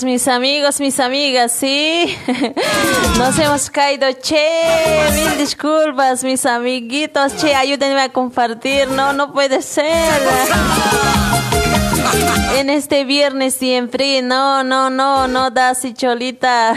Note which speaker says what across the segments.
Speaker 1: mis
Speaker 2: amigos, mis amigas, sí. Nos hemos caído, che. Mil disculpas, mis amiguitos, che. Ayúdenme a compartir, no, no puede ser. En este viernes siempre, no, no, no, no da así cholita.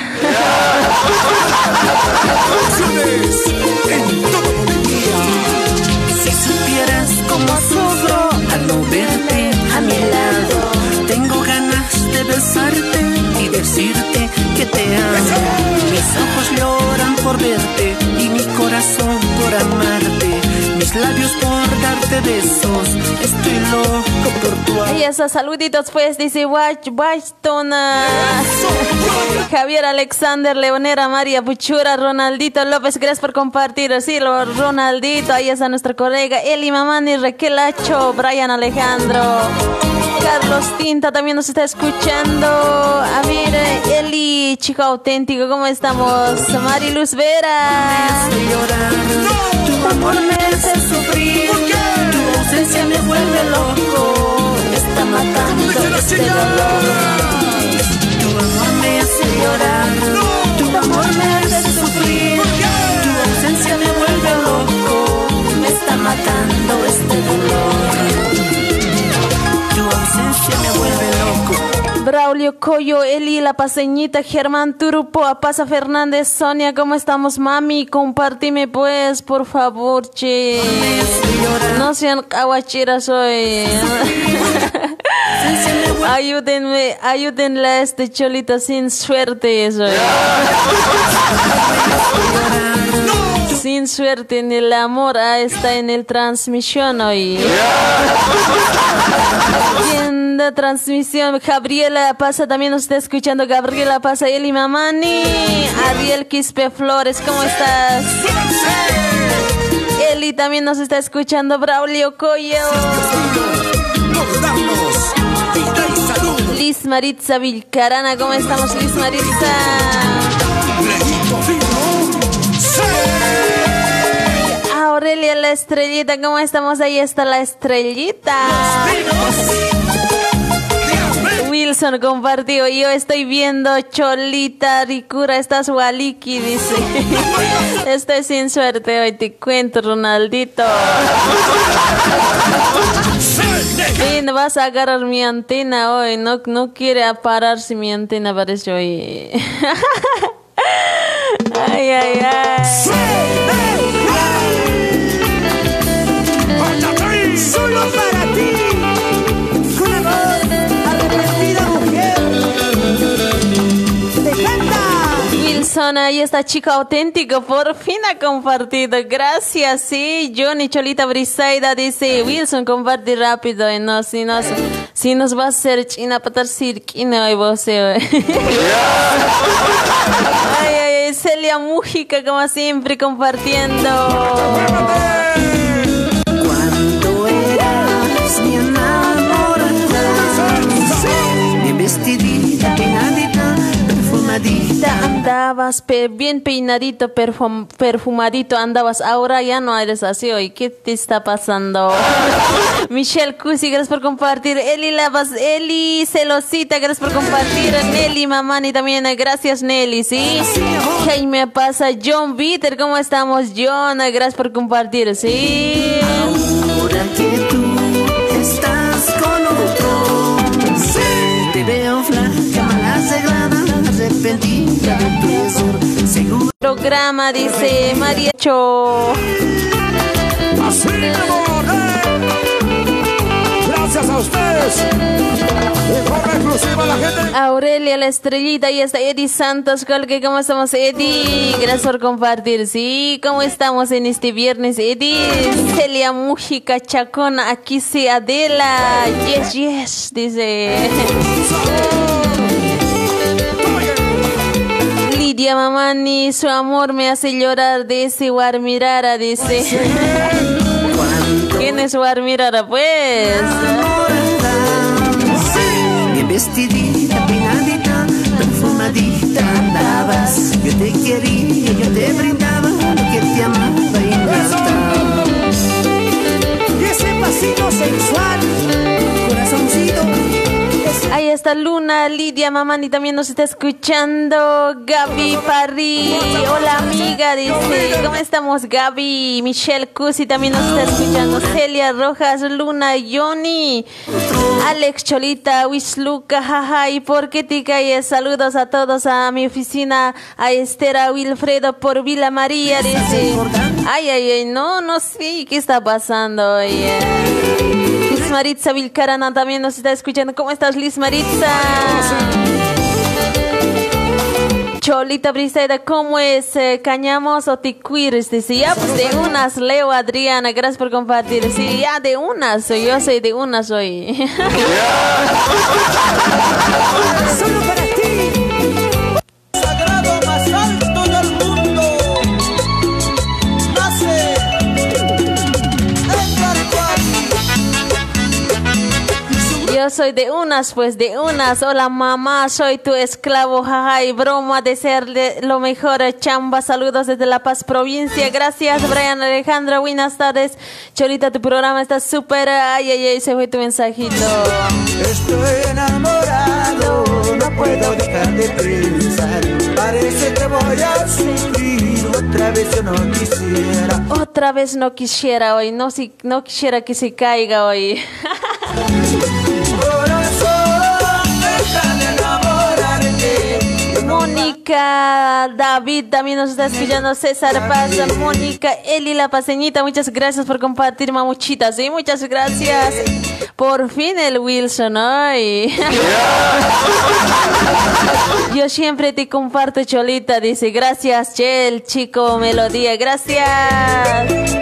Speaker 1: Y decirte que te amo. Mis ojos lloran por verte y mi corazón por amarte. Mis labios por darte besos, estoy loco por tu amor.
Speaker 2: Y esos saluditos, pues, dice Washington. ah. Javier Alexander, Leonera, María Puchura, Ronaldito López, gracias por compartir. Sí, Ronaldito, ahí está nuestro colega. Eli Mamani, Raquel Acho, Brian Alejandro. Carlos Tinta también nos está escuchando. A ver, Eli, chico auténtico, ¿cómo estamos? Mariluz Vera.
Speaker 1: tu amor me hace sufrir, tu ausencia me vuelve loco, me está matando este dolor. Tu amor me hace llorar, tu amor me hace sufrir, tu ausencia me vuelve loco, me está matando este dolor. Tu ausencia me vuelve loco.
Speaker 2: Braulio Coyo, Eli, La Paseñita, Germán Turupo, Apasa Fernández, Sonia, ¿cómo estamos, mami? Compartime, pues, por favor, che. No sean aguachiras hoy. Ayúdenme, ayúdenle a este cholita sin suerte, eso. Sin suerte en el amor, ah, está en el transmisión hoy. En la transmisión, Gabriela Pasa también nos está escuchando. Gabriela Pasa, Eli Mamani, Ariel Quispe Flores, ¿cómo estás? Eli también nos está escuchando. Braulio Coyo. Liz Maritza Vilcarana, ¿cómo estamos, Liz Maritza? Aurelia la estrellita, ¿cómo estamos? Ahí está la estrellita. Wilson compartió, yo estoy viendo Cholita Ricura, estás Waliki, dice. Estoy sin suerte hoy, te cuento, Ronaldito. Vas a agarrar mi antena hoy, no, no quiere pararse mi antena, parece hoy. Ay, ay, ay. Wilson, ahí está chica auténtico, por fin ha compartido. Gracias, sí. Johnny Cholita Brisaida dice, Wilson, comparte rápido. Y no, si, no, si nos va a hacer china patar cirquina hoy vos. eh. ay, ay, Celia Mújica, como siempre, compartiendo.
Speaker 1: Bien
Speaker 2: peinadito, perfum- perfumadito, andabas, ahora ya no eres así hoy. ¿Qué te está pasando? Michelle Cusi, gracias por compartir. Eli Lavas, Eli Celosita, gracias por compartir. Nelly Mamani también, gracias Nelly, ¿sí? Jaime Pasa, John Bitter, ¿cómo estamos? John, gracias por compartir, ¿sí?
Speaker 3: Arrepentida. Seguro
Speaker 2: Programa, dice María Cho.
Speaker 4: Así. ¡eh! Gracias a ustedes. De forma exclusiva a la gente.
Speaker 2: Aurelia, la estrellita, y está Eddie Santos, Colque, ¿cómo estamos, Eddie? Gracias por compartir, sí, ¿cómo estamos en este viernes, Eddie? Celia Mújica, Chacona, aquí sí, Adela, yes, yes, dice. Lidia Mamani, su amor me hace llorar, dice Warmirara, dice. ¿Quién es Warmirara, pues?
Speaker 3: Bien vestidita, peinadita, perfumadita andabas. Yo te quería, yo te brindaba lo que te amaba y bastaba. Y ese pasito sensual,
Speaker 2: está Luna, Lidia, Mamani también nos está escuchando. Gaby Parry, hola amiga, dice. ¿Cómo estamos, Gaby? Michelle Cusi también nos está escuchando. Celia Rojas, Luna, Johnny, Alex Cholita, Wisluca, jaja. ¿Y por qué te calles? Saludos a todos a mi oficina, a Esther, a Wilfredo por Vila María, dice. Ay, ay, ay, no, no sé qué está pasando. oye. Maritza Vilcarana también nos está escuchando. ¿Cómo estás, Liz Maritza? Cholita Briseida, ¿cómo es? Eh, ¿Cañamos o ticuires? Dice, ya, pues de unas, Leo Adriana, gracias por compartir. Sí, ya de unas, yo soy de unas hoy.
Speaker 3: Solo para
Speaker 2: Yo soy de unas, pues de unas. Hola mamá, soy tu esclavo, jaja, y broma de ser de lo mejor. Chamba, saludos desde La Paz, provincia. Gracias, Brian Alejandro. Buenas tardes. Cholita, tu programa está súper. Ay, ay, ay, se fue tu mensajito.
Speaker 5: Estoy enamorado, no puedo dejar de pensar. Parece que voy a sufrir otra vez yo no quisiera.
Speaker 2: Otra vez no quisiera hoy, no, si, no quisiera que se caiga hoy. Mónica, David también nos está escuchando, César Paz, Mónica, Eli la Paseñita, muchas gracias por compartir, mamuchitas, sí, muchas gracias. Por fin el Wilson, ay. Yo siempre te comparto, Cholita, dice, gracias, Chel, chico, melodía, gracias.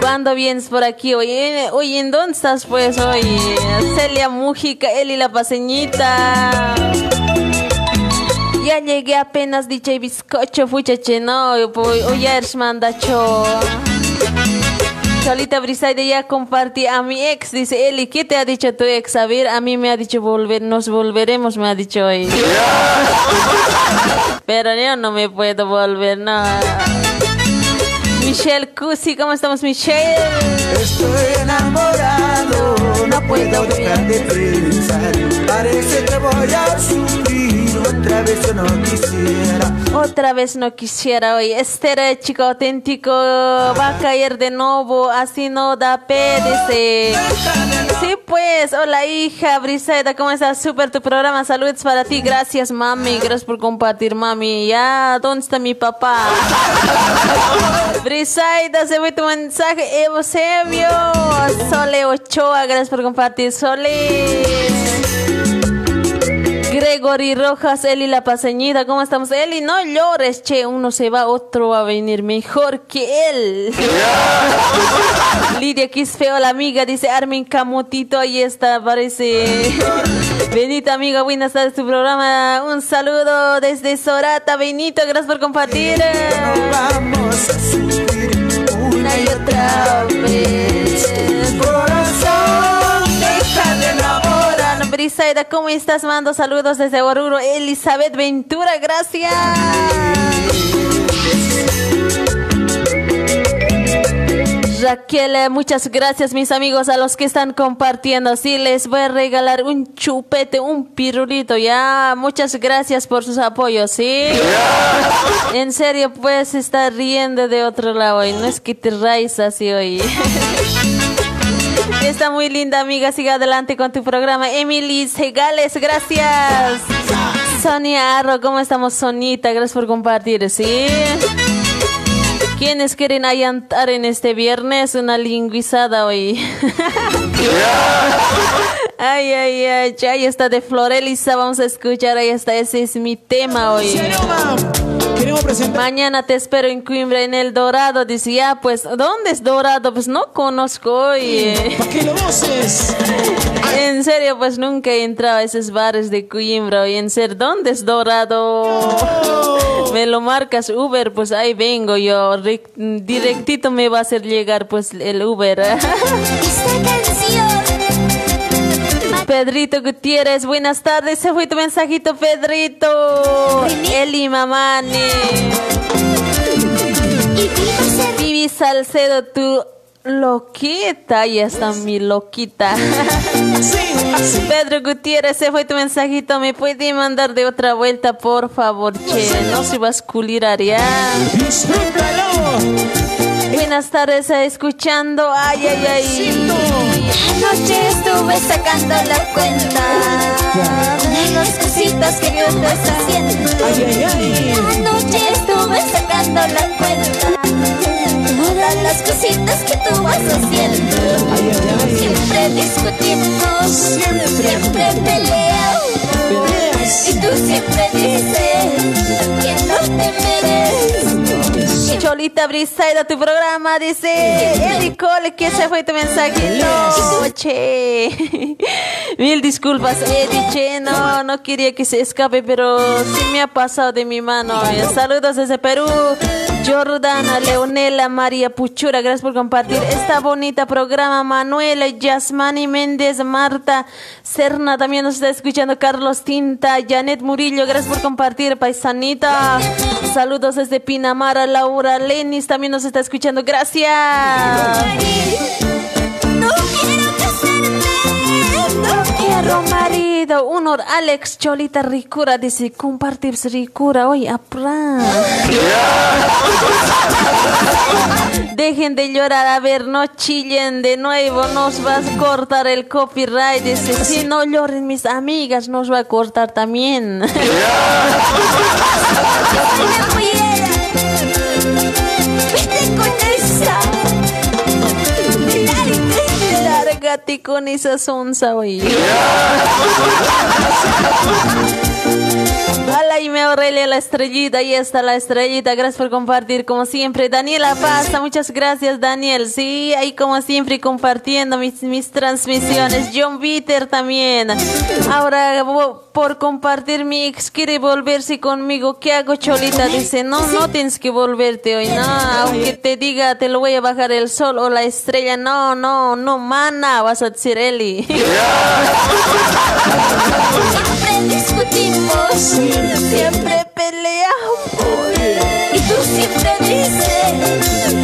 Speaker 2: ¿Cuándo vienes por aquí? Oye, oye, ¿en dónde estás pues hoy? Celia Mújica, Eli la Paseñita. Ya llegué apenas DJ bizcocho, fuchache, no, hoy hoy eres mandacho. Cholita Brisaide ya compartí a mi ex, dice Eli, ¿qué te ha dicho tu ex? A ver, a mí me ha dicho volver, nos volveremos, me ha dicho hoy. Pero yo no me puedo volver, no. Michelle Cusi, ¿cómo estamos, Michelle?
Speaker 5: Estoy enamorado, no puedo dejar de pensar. Parece que voy a sufrir otra vez no quisiera.
Speaker 2: Otra vez no quisiera hoy. Este chico auténtico va a caer de nuevo, así no da dice. Sí, pues, hola hija, Brisaida, ¿cómo estás? Súper tu programa, saludos para ti, gracias mami, gracias por compartir mami. Ya, ¿dónde está mi papá? Brisaida, se fue tu mensaje, Eusebio, Sole Ochoa, gracias por compartir, Sole. Gregory Rojas, Eli la Paseñita, ¿cómo estamos? Eli, no llores, che, uno se va, otro va a venir mejor que él. Lidia Quisfeo, la amiga, dice Armin Camotito, ahí está, parece. Benito, amiga, buenas tardes, tu programa. Un saludo desde Sorata, Benito, gracias por compartir.
Speaker 5: Vamos a una y otra vez. Corazón,
Speaker 2: Brisaida, ¿cómo estás? Mando saludos desde Oruro. Elizabeth Ventura, gracias. Raquel, muchas gracias mis amigos a los que están compartiendo. Sí, les voy a regalar un chupete, un pirulito, ya. Muchas gracias por sus apoyos, ¿sí? En serio, puedes estar riendo de otro lado y no es que te raíz así hoy. Está muy linda amiga, siga adelante con tu programa. Emily Segales, gracias. Sonia Arro, ¿cómo estamos Sonita? Gracias por compartir, ¿sí? ¿Quiénes quieren allantar en este viernes? Una lingüizada hoy. ay, ay, ay, ya está de Florelisa, vamos a escuchar, ahí está, ese es mi tema hoy. Mañana te espero en Coimbra, en El Dorado. Dice, ya, pues, ¿dónde es Dorado? Pues no conozco hoy.
Speaker 4: ¿Para qué lo voces?
Speaker 2: En serio, pues nunca he entrado a esos bares de Coimbra. Y en ser, ¿dónde es Dorado? Me lo marcas Uber, pues ahí vengo yo. Directito me va a hacer llegar, pues, el Uber. Pedrito Gutiérrez, buenas tardes. Se fue tu mensajito, Pedrito. Eli Mamani. Vivi Salcedo, tu loquita. Ya está mi loquita. Pedro Gutiérrez, se fue tu mensajito. ¿Me puede mandar de otra vuelta, por favor, che? No se va a esculirar ya. Buenas tardes, escuchando. Ay, ay, ay.
Speaker 3: Anoche estuve sacando la cuenta de las cositas que yo te haciendo. Anoche estuve sacando la cuenta todas las cositas que tú vas haciendo. Siempre discutimos, siempre, peleamos. Y tú siempre dices que no te mereces.
Speaker 2: Cholita Brisaida, tu programa, dice Nicole, que se fue tu mensajito. Che. Mil disculpas, Eddie, che, no, no quería que se escape, pero sí me ha pasado de mi mano. Saludos desde Perú. Jordana, Leonela, María Puchura, gracias por compartir esta bonita programa. Manuela, Yasmani Méndez, Marta Serna, también nos está escuchando Carlos Tinta, Janet Murillo, gracias por compartir, paisanita. Saludos desde Pinamara, Laura Lenis, también nos está escuchando, gracias.
Speaker 3: No quiero casarme, no
Speaker 2: Quiero marido, honor, Alex Cholita Ricura, dice compartir Ricura, hoy apra. Dejen de llorar, a ver, no chillen de nuevo, nos vas a cortar el copyright. Dice, si no lloren mis amigas, nos va a cortar también. Lárgate con esa sonza, hoy. Hola, y me Aurelia, la estrellita, ahí está la estrellita, gracias por compartir como siempre. Daniela Pasta, muchas gracias Daniel, sí, ahí como siempre compartiendo mis, mis transmisiones. John Bitter también. Ahora por compartir mi ex quiere volverse conmigo, ¿qué hago Cholita? Dice, no, no tienes que volverte hoy, no, aunque te diga te lo voy a bajar el sol o la estrella, no, no, no, mana, vas a decir Eli.
Speaker 3: Siempre discutimos, siempre peleamos. Y tú siempre dices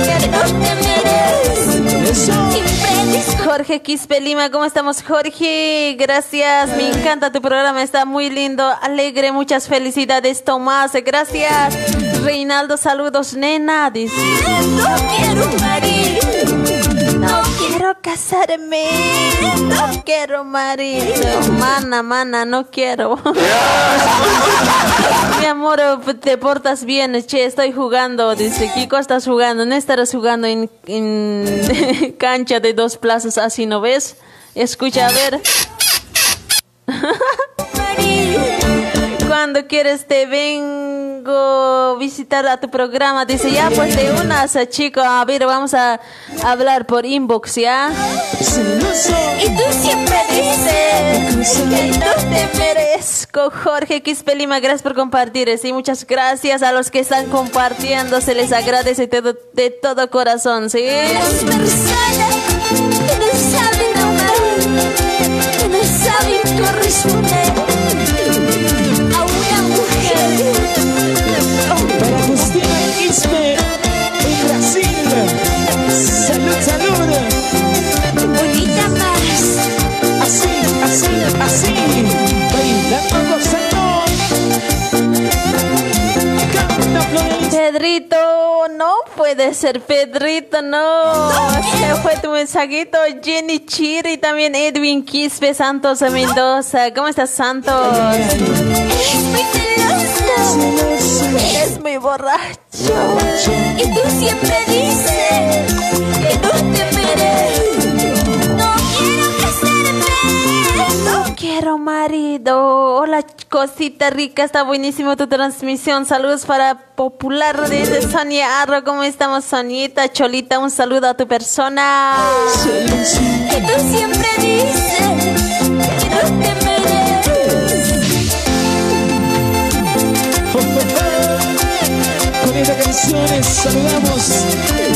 Speaker 3: que no te mereces. Siempre.
Speaker 2: Jorge Quispe Lima, ¿cómo estamos Jorge? Gracias, me encanta tu programa, está muy lindo, alegre, muchas felicidades Tomás, gracias. Reinaldo, saludos, nena, dice.
Speaker 3: No quiero marido, no quiero casarme,
Speaker 2: No quiero marido, mana, mana, no quiero. Mi amor, te portas bien, che, estoy jugando, dice, Kiko, estás jugando, no estarás jugando en, en cancha de dos plazas, así no ves. Escucha, a ver. Cuando quieres te vengo visitar a tu programa. Dice, ya pues de unas, chico. A ver, vamos a hablar por inbox, ¿ya?
Speaker 3: Y tú siempre dices que no te
Speaker 2: Merezco, Jorge Quispelima, gracias por compartir. Sí, muchas gracias a los que están compartiendo. Se les agradece de todo corazón, ¿sí?
Speaker 3: Las personas que no saben amar, que no saben corresponder.
Speaker 2: Puede ser, Pedrito, no. Se fue tu mensajito, Jenny Chiri, también Edwin Quispe Santos Mendoza. ¿Cómo estás, Santos? Eres muy borracho.
Speaker 3: Y tú siempre dices
Speaker 2: marido. Hola, cosita rica. Está buenísimo tu transmisión. Saludos para Popular desde Sonia Arro. ¿Cómo estamos, Soñita? Cholita, un saludo a tu persona.
Speaker 3: Tú siempre dices
Speaker 6: Canciones saludamos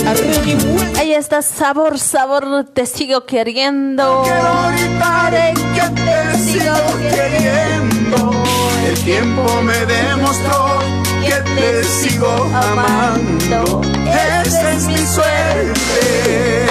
Speaker 6: a Remy
Speaker 2: Ahí está, sabor, sabor, te sigo queriendo.
Speaker 5: Quiero gritar que te sigo queriendo. El tiempo me demostró que te sigo amando. Esa es mi suerte.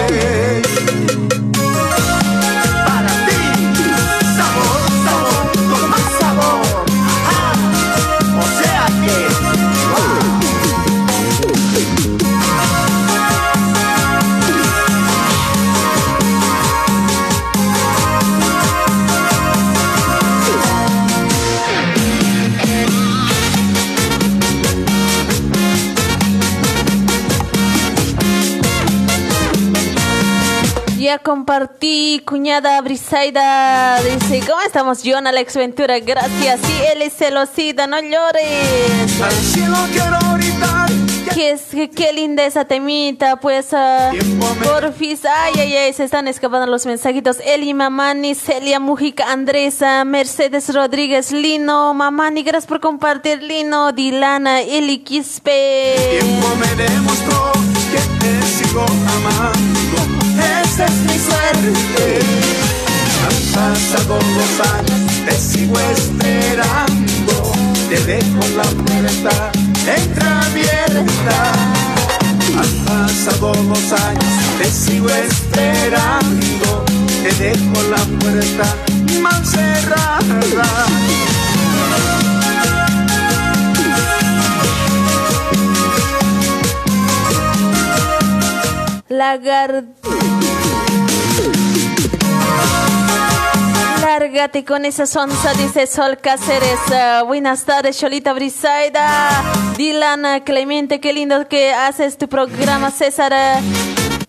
Speaker 2: Ya compartí, cuñada Brisaida. Dice, ¿cómo estamos, John Alex Ventura? Gracias. Sí, él es celosita, no llores.
Speaker 5: Al cielo quiero gritar
Speaker 2: Qué, qué linda esa temita, pues. ah,
Speaker 5: Tiempo me-
Speaker 2: porfis, ay, ay, ay, se están escapando los mensajitos. Eli Mamani, Celia Mujica, Andresa, Mercedes Rodríguez, Lino, Mamani, gracias por compartir, Lino, Dilana, Eli Quispe.
Speaker 5: tiempo me demostró que te sigo amando. Esa es mi suerte. Han pasado los años, te sigo esperando. Te dejo la puerta entreabierta. Han pasado los años, te sigo esperando. Te dejo la puerta mal cerrada.
Speaker 2: Lagar... Lárgate con esa sonza, dice Sol Cáceres. Ah, buenas tardes, Cholita Brisaida. Dilana Clemente, qué lindo que haces tu programa, César. ah,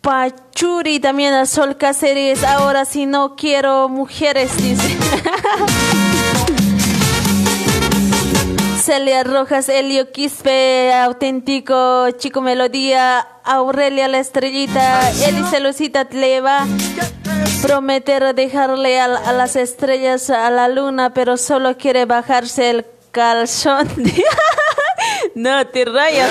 Speaker 2: Pachuri, también a Sol Cáceres. Ahora si no quiero mujeres, dice. Celia Rojas, Elio Quispe, auténtico, Chico Melodía, Aurelia La Estrellita, Eli Celucita le va a prometer dejarle a, las estrellas a la luna, pero solo quiere bajarse el calzón. no te rayas.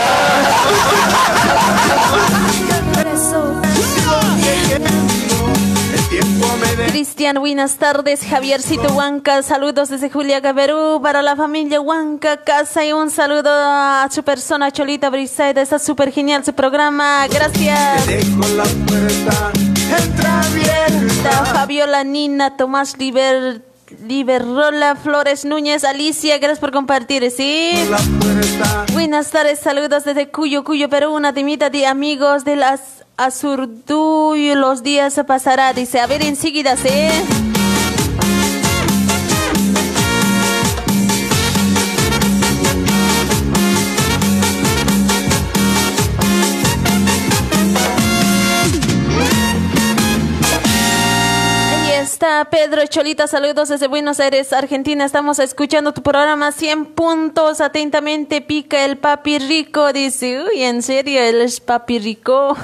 Speaker 2: Cristian, buenas tardes. Javiercito Huanca, saludos desde Juliaca, Perú, para la familia Huanca, casa y un saludo a su persona, Cholita Brisaida. Está súper genial su programa. Gracias.
Speaker 5: dejo la puerta
Speaker 2: Fabiola Nina, Tomás Liber, Liberrola, Flores Núñez, Alicia, gracias por compartir, ¿sí? Buenas tardes, saludos desde Cuyo, Cuyo, Perú, una timita de amigos de las Azurduy, los días se pasará, dice, a ver enseguida, ¿sí? Pedro Cholita, saludos desde Buenos Aires, Argentina. Estamos escuchando tu programa 100 puntos. Atentamente pica el papi rico. Dice, uy, en serio, él es papi rico.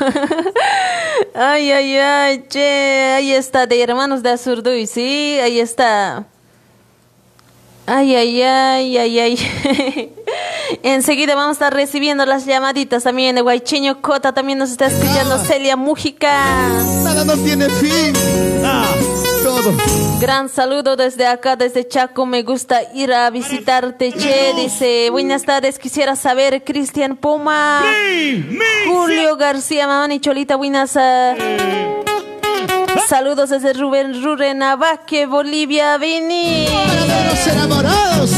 Speaker 2: ay, ay, ay, che. Ahí está, de Hermanos de Azurduy, sí, ahí está. Ay, ay, ay, ay, ay. Enseguida vamos a estar recibiendo las llamaditas también de Guaycheño Cota. También nos está escuchando Celia Mújica.
Speaker 6: Nada no tiene fin. Ah, todo.
Speaker 2: Gran saludo desde acá, desde Chaco. Me gusta ir a visitarte, Che. Dice, buenas tardes. Quisiera saber, Cristian Puma. Julio García, mamá y Cholita, buenas. ah, Saludos desde Rubén Rurenavaque, Bolivia, Vini.
Speaker 6: Para los enamorados.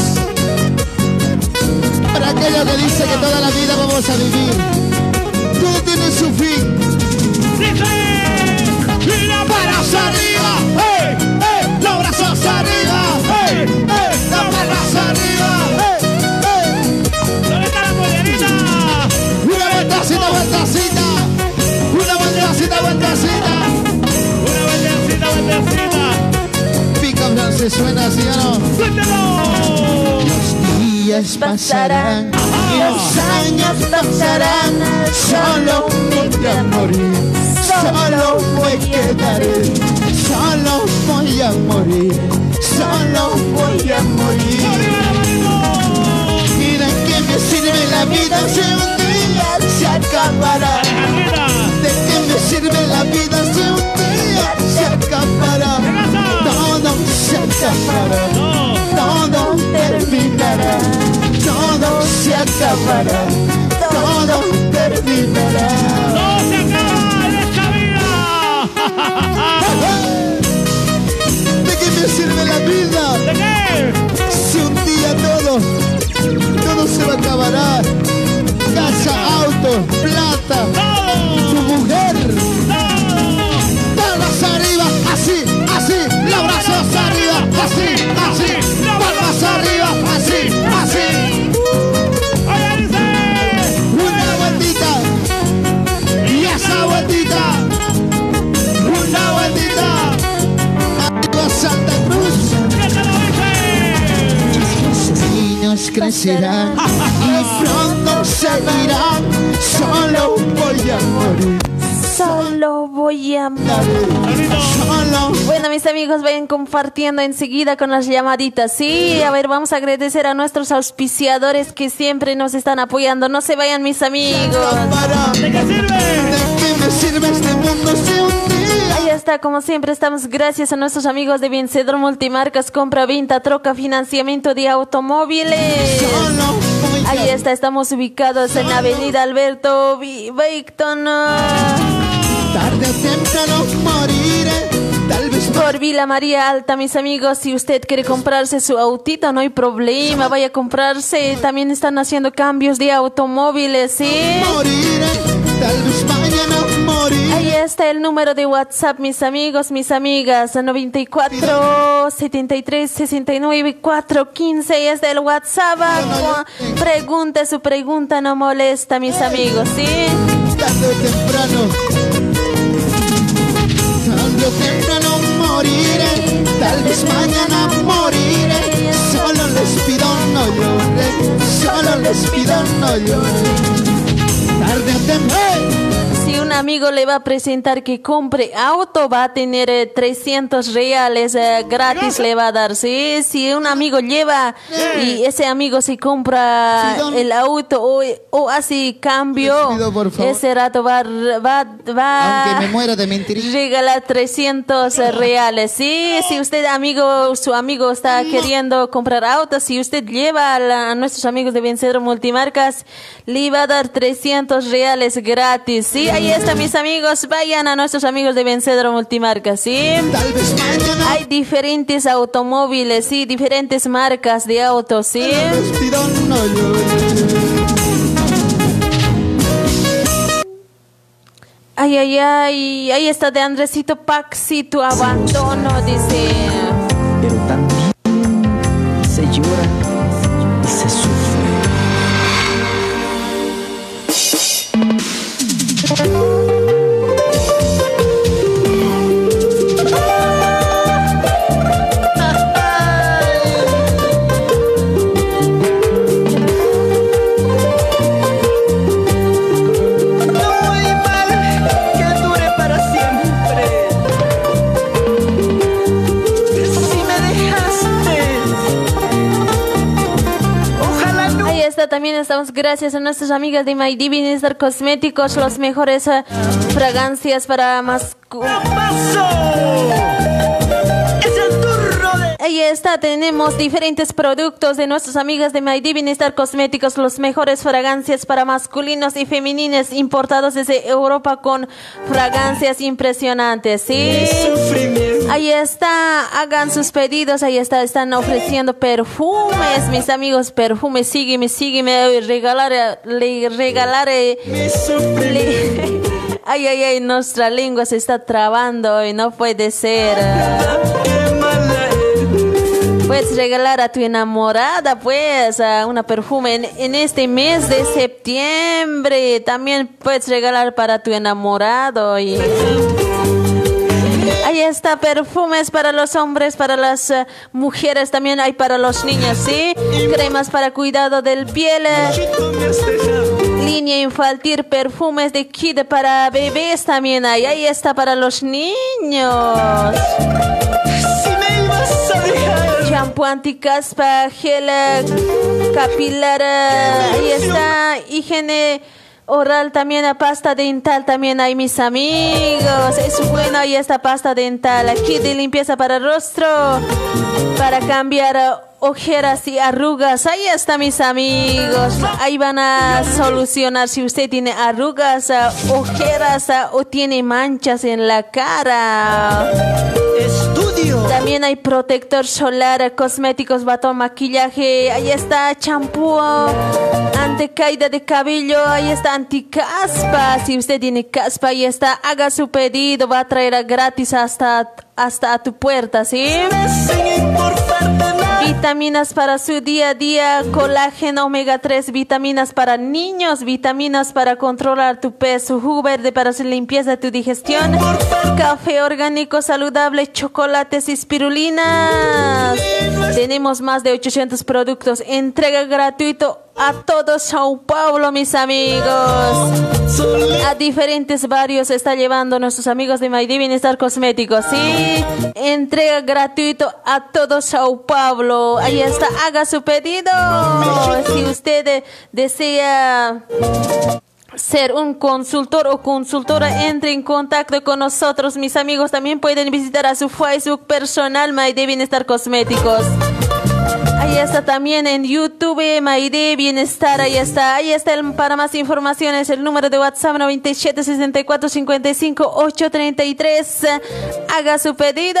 Speaker 6: Para aquellos que dicen que toda la vida vamos a vivir. si suena así o no. Los días pasarán, los años pasarán, solo voy a morir, solo voy a quedaré, solo voy a morir, solo voy a morir. Mira que me sirve la vida si un día se acabará. Se acabará, todo terminará, todo se acabará, todo terminará.
Speaker 4: ¡No se acaba en esta vida!
Speaker 6: ¿De qué me sirve la vida
Speaker 4: ¿De qué?
Speaker 6: si un día todo, todo se va a acabar? Casa, auto, plata, tu
Speaker 4: ¡Todo!
Speaker 6: mujer. Niños crecerán y pronto se. Solo voy a morir,
Speaker 2: Solo voy a...
Speaker 6: solo.
Speaker 2: Bueno, mis amigos, vayan compartiendo enseguida con las llamaditas. Sí, a ver, vamos a agradecer a nuestros auspiciadores que siempre nos están apoyando. No se vayan, mis amigos.
Speaker 4: ¿De qué sirve?
Speaker 6: ¿de qué me sirve este mundo si un día
Speaker 2: está, como siempre, estamos gracias a nuestros amigos de Vencedor Multimarcas, compra, venta, troca, financiamiento de automóviles. Ahí está, estamos ubicados en Avenida Alberto
Speaker 6: Tarde o temprano moriré, no.
Speaker 2: por Vila María Alta, mis amigos. Si usted quiere comprarse su autito, no hay problema, vaya a comprarse. También están haciendo cambios de automóviles, ¿sí?
Speaker 6: Moriré, tal vez mañana
Speaker 2: está el número de WhatsApp, mis amigos, mis amigas, 94 73 69 415. Ahí está el WhatsApp. Pregunte su pregunta, no molesta, mis amigos, ¿sí?
Speaker 6: Tarde o temprano, tarde o temprano moriré, tal vez mañana moriré. Solo les pido no lloren, solo les pido no lloren. Tarde o temprano,
Speaker 2: un amigo le va a presentar que compre auto, va a tener eh, 300 reales eh, gratis, le va a dar. ¿sí? Si un amigo lleva y ese amigo se compra el auto o, o hace cambio, ese rato va, va, va
Speaker 6: aunque me muera de mentir.
Speaker 2: regalar 300 reales. Sí, si usted, amigo, su amigo está queriendo comprar autos, si usted lleva a, la- a nuestros amigos de Vencedor Multimarcas, le va a dar 300 reales gratis. Sí, ahí está, mis amigos. Vayan a nuestros amigos de Vencedor Multimarcas. Sí.
Speaker 6: Tal vez mañana
Speaker 2: Hay diferentes automóviles, sí, diferentes marcas de autos, sí. Ay, ay, ay, ahí está de Andresito Paxito, abandono, dice.
Speaker 5: Pero también se llora
Speaker 2: también estamos gracias a nuestras amigas de My Cosméticos, los mejores eh, fragancias para
Speaker 5: pasó.
Speaker 2: Ahí está, tenemos diferentes productos de nuestras amigas de My Divine Star Cosméticos, los mejores fragancias para masculinos y femeninos importados desde Europa con fragancias impresionantes, ¿sí? Ahí está, hagan sus pedidos, ahí está, están ofreciendo perfumes, mis amigos, perfumes, sígueme, sígueme, regalar, le
Speaker 5: sufrimiento.
Speaker 2: le- ay, ay, ay, nuestra lengua se está trabando y no puede ser. Puedes regalar a tu enamorada, pues, una perfume en, este mes de septiembre. También puedes regalar para tu enamorado y... Ahí está, perfumes para los hombres, para las eh, mujeres, también hay para los niños, ¿sí? Cremas para cuidado del piel. Línea infantil, perfumes de kid para bebés también hay. Ahí está para los niños. Shampoo anticaspa, gel capilar, ahí está, higiene oral también, pasta dental también hay mis amigos. Es bueno, ahí está pasta dental, aquí de limpieza para rostro, para cambiar ojeras y arrugas. Ahí está, mis amigos. Ahí van a solucionar si usted tiene arrugas, ojeras o tiene manchas en la cara. También hay protector solar, cosméticos, batón, maquillaje. Ahí está champú, caída de cabello. Ahí está anticaspa. Si usted tiene caspa, ahí está. Haga su pedido. Va a traer gratis hasta, hasta a tu puerta, ¿sí? Vitaminas para su día a día, colágeno omega 3, vitaminas para niños, vitaminas para controlar tu peso, jugo verde para su limpieza, tu digestión, café orgánico saludable, chocolates y spirulinas. Tenemos más de 800 productos, entrega gratuito a todo Sao Paulo, mis amigos. A diferentes barrios está llevando nuestros amigos de My Bienestar Cosméticos, ¿sí? Entrega gratuito a todo Sao Paulo. Ahí está, haga su pedido. Si usted desea ser un consultor o consultora, entre en contacto con nosotros, mis amigos. También pueden visitar a su Facebook personal, My Bienestar Cosméticos. Ahí está también en YouTube, Maide Bienestar, ahí está. Ahí está el, para más informaciones el número de WhatsApp 97 64 55 833. Haga su pedido.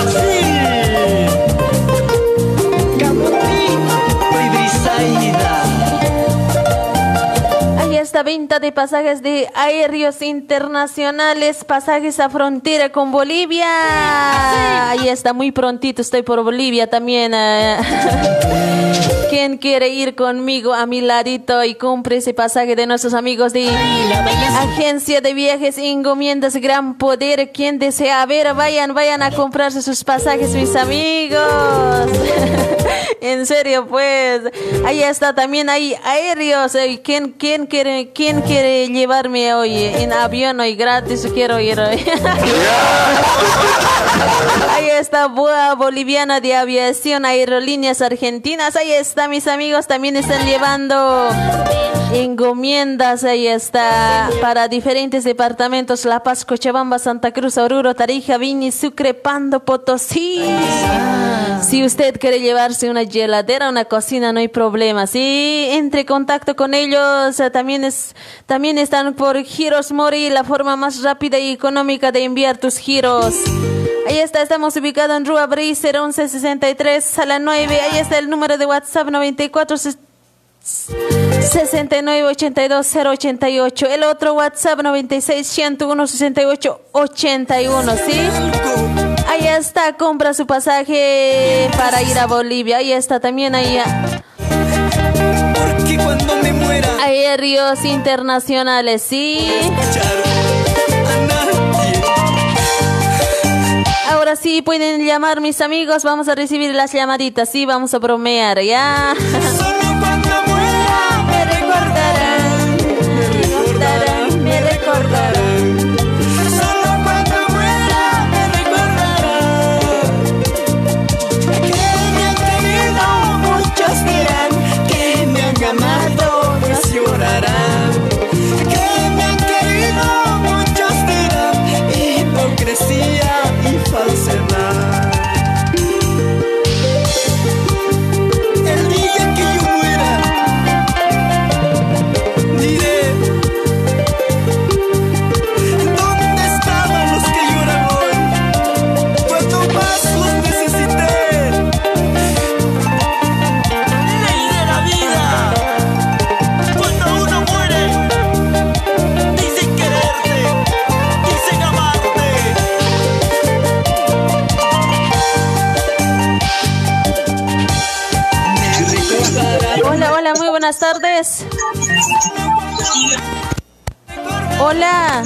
Speaker 2: Está venta de pasajes de aéreos internacionales, pasajes a frontera con Bolivia. Ahí está, muy prontito estoy por Bolivia también. Eh. ¿Quién quiere ir conmigo a mi ladito y compre ese pasaje de nuestros amigos de Agencia de Viajes y Encomiendas Gran Poder? ¿Quién desea ver? Vayan, vayan a comprarse sus pasajes, mis amigos. en serio, pues. Ahí está, también hay aéreos. ¿Quién, quién, quiere, ¿Quién quiere llevarme hoy en avión hoy gratis? Quiero ir hoy. Ahí está, Boliviana de Aviación, Aerolíneas Argentinas. Ahí está mis amigos, también están llevando encomiendas, ahí está, para diferentes departamentos, La Paz, Cochabamba, Santa Cruz, Oruro, Tarija, Vini, Sucre, Pando, Potosí. Si usted quiere llevarse una heladera, una cocina, no hay problema. Sí, entre contacto con ellos, también es, también están por Giros Mori, la forma más rápida y económica de enviar tus giros. Ahí está, estamos ubicados en Rua Briser 1163, sala 9. Ahí está el número de WhatsApp 94 69 82 088. El otro WhatsApp 96 101 68 81, ¿sí? Ahí está, compra su pasaje para ir a Bolivia. Ahí está también ahí. Porque cuando me muera. Aéreos internacionales, ¿sí? Ahora sí pueden llamar mis amigos, vamos a recibir las llamaditas, sí, vamos a bromear, ya. Solo cuando muera me recordarán, me recordarán, me recordarán. Buenas tardes. Hola.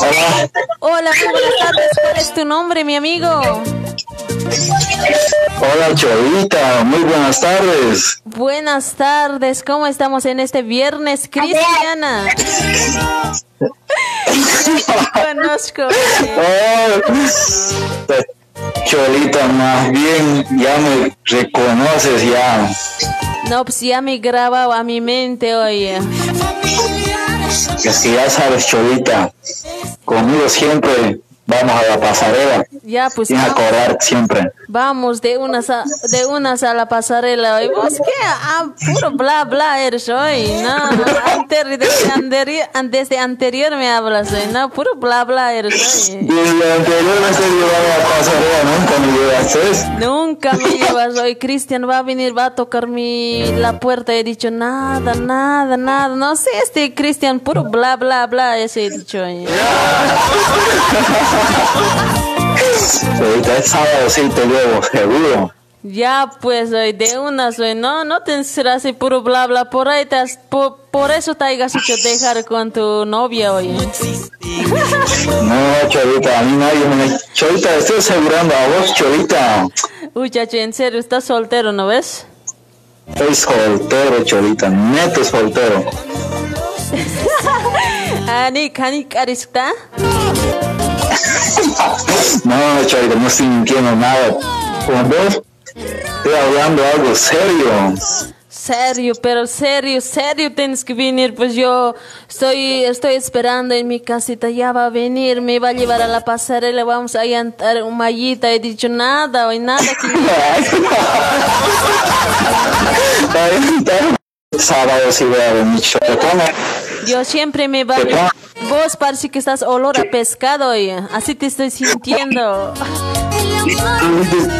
Speaker 7: Hola.
Speaker 2: Hola, muy buenas tardes. ¿Cuál es tu nombre, mi amigo?
Speaker 7: Hola, Cholita. Muy buenas tardes.
Speaker 2: Buenas tardes. ¿Cómo estamos en este viernes, Cristiana? Conozco.
Speaker 7: Cholita, más bien ya me reconoces ya.
Speaker 2: No, pues ya me grababa a mi mente, oye.
Speaker 7: Es que ya sabes, Cholita, conmigo siempre Vamos a la pasarela.
Speaker 2: Ya, pues.
Speaker 7: Sin acordar siempre.
Speaker 2: Vamos de unas a, de unas a la pasarela. ¿Y vos qué? Ah, puro bla bla eres hoy. No, antes, desde, anterior, desde anterior me hablas hoy. No, puro bla bla eres hoy.
Speaker 7: Desde anterior me estoy llevando a la pasarela. Nunca me llevaste.
Speaker 2: Nunca me llevas hoy. Cristian va a venir, va a tocar mi, la puerta. He dicho nada, nada, nada. No sé, este Cristian, puro bla bla bla. Eso he dicho hoy.
Speaker 7: Ahorita es sábado, sí te llevo, seguro.
Speaker 2: Ya, pues, hoy de una soy, no, no te será así puro bla bla, por ahí te has, por, por eso te hayas hecho dejar con tu novia hoy.
Speaker 7: No, Cholita, a mí nadie me... Cholita, estoy asegurando a vos, Cholita.
Speaker 2: Uy, chacho, en serio, estás soltero, ¿no ves?
Speaker 7: Estoy soltero, Cholita, neto soltero.
Speaker 2: Ani, cani, carisca.
Speaker 7: No, Cholita, no estoy mintiendo nada. Con vos estoy hablando algo serio.
Speaker 2: Serio, pero serio, serio tienes que venir, pues yo estoy, estoy esperando en mi casita, ya va a venir, me va a llevar a la pasarela, vamos a entrar un mallita, he dicho nada, hoy nada
Speaker 7: Sábado sí voy a venir,
Speaker 2: Yo siempre me baño. Vos parece que estás olor a pescado, oye. Así te estoy sintiendo.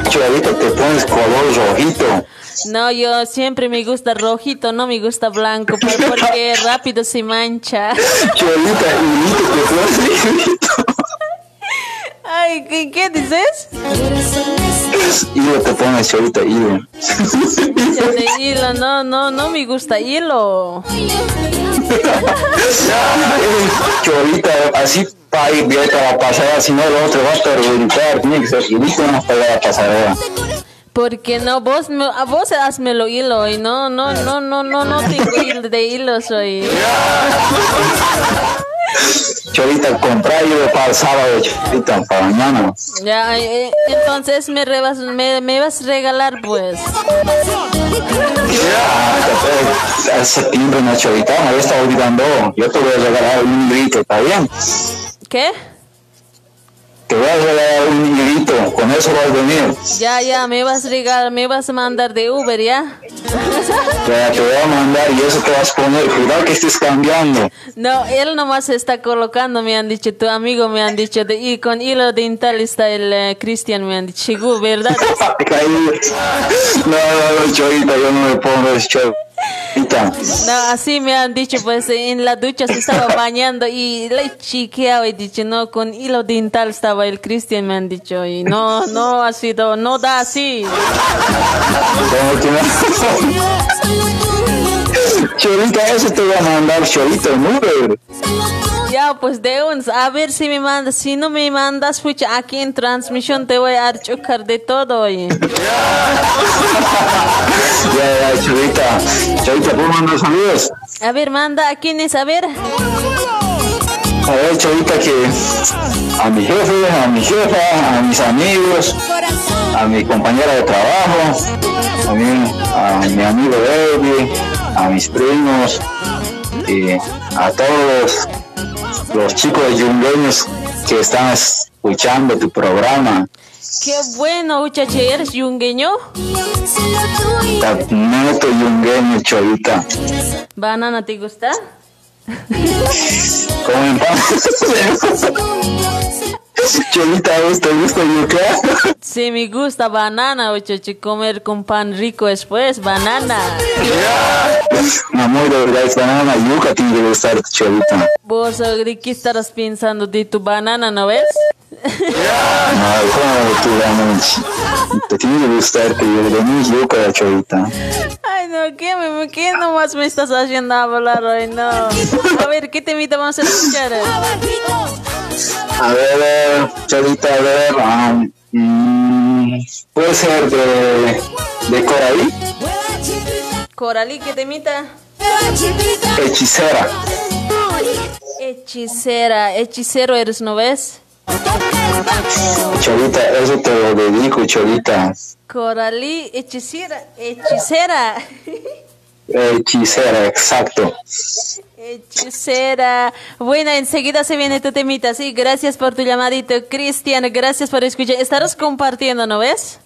Speaker 7: Chavito, te pones color rojito.
Speaker 2: No, yo siempre me gusta rojito, no me gusta blanco, porque rápido se mancha.
Speaker 7: Chavita, te pones
Speaker 2: Ay, ¿qué, ¿qué, dices?
Speaker 7: Hilo te pones, chavita, hilo.
Speaker 2: Hilo, no, no, no me gusta hilo.
Speaker 7: Cholita, así para ir a la pasarela, si no lo otro va a perjudicar, tiene que ser ridículo para la pasarela.
Speaker 2: Porque no, vos, a vos hazmelo hilo y no, no, no, no, no, no tengo hilo de hilo soy.
Speaker 7: Cholita, compra hilo para el sábado, Cholita, para mañana.
Speaker 2: Ya, eh, entonces me, rebas, me, me vas a regalar, pues.
Speaker 7: Ya, hace tiempo una Cholita, me está olvidando. Yo te voy a regalar un grito, ¿está bien?
Speaker 2: ¿Qué?
Speaker 7: Te voy a regalar un librito, con eso vas a venir.
Speaker 2: Ya, ya, me vas a regalar, me vas a mandar de Uber, ¿ya?
Speaker 7: Ya, te voy a mandar y eso te vas a poner, cuidado que estés cambiando.
Speaker 2: No, él nomás está colocando, me han dicho, tu amigo me han dicho, de, y con hilo dental está el uh, Cristian, me han dicho, ¿verdad?
Speaker 7: no, no, no, cholita, yo no me pongo eso,
Speaker 2: no, así me han dicho, pues en la ducha se estaba bañando y le chiqueaba y dicho, no, con hilo dental estaba el Cristian, me han dicho, y no, no ha sido, no da así.
Speaker 7: Chorita, eso te voy a mandar, Chorita, en Uber.
Speaker 2: Ya, pues de un, a ver si me mandas, si no me mandas, pucha, aquí en transmisión te voy a chocar de todo, oye.
Speaker 7: ya, ya, Chorita, Chorita, ¿puedo mandar saludos?
Speaker 2: A ver, manda, ¿a quién es? A ver.
Speaker 7: A ver, Chorita, que a mi jefe, a mi jefa, a mis amigos, a mi compañera de trabajo, también a mi amigo David, a mis primos y a todos los chicos yungueños que están escuchando tu programa.
Speaker 2: Qué bueno, muchacho, ¿eres yungueño?
Speaker 7: Neto yungueño, cholita.
Speaker 2: ¿Banana te gusta?
Speaker 7: ¿Cómo en Cholita, ¿vos te gusta yuca?
Speaker 2: Sí, me gusta banana, muchacho, comer con pan rico después, banana.
Speaker 7: Amor, de verdad es banana, yuca tiene que gustar, Cholita.
Speaker 2: Vos, ¿de qué estarás pensando de tu banana, no ves?
Speaker 7: No, ¿cómo tú vamos? Te tiene que gustarte, yo de mí yuca, cholita.
Speaker 2: Ay, no, ¿qué, me, ¿qué nomás me estás haciendo hablar hoy? No. A ver, ¿qué temita vamos a escuchar?
Speaker 7: A ver, cholita, a ver. um, mm, puede ser de, de Coraí,
Speaker 2: Coralí, ¿qué temita?
Speaker 7: hechicera.
Speaker 2: Hechicera, hechicero eres, ¿no ves?
Speaker 7: Cholita, eso te lo dedico, Cholita.
Speaker 2: Coralí, hechicera, hechicera.
Speaker 7: Hechicera, exacto.
Speaker 2: Hechicera. Bueno, enseguida se viene tu temita, sí. Gracias por tu llamadito, Cristian. Gracias por escuchar. Estarás compartiendo, ¿no ves?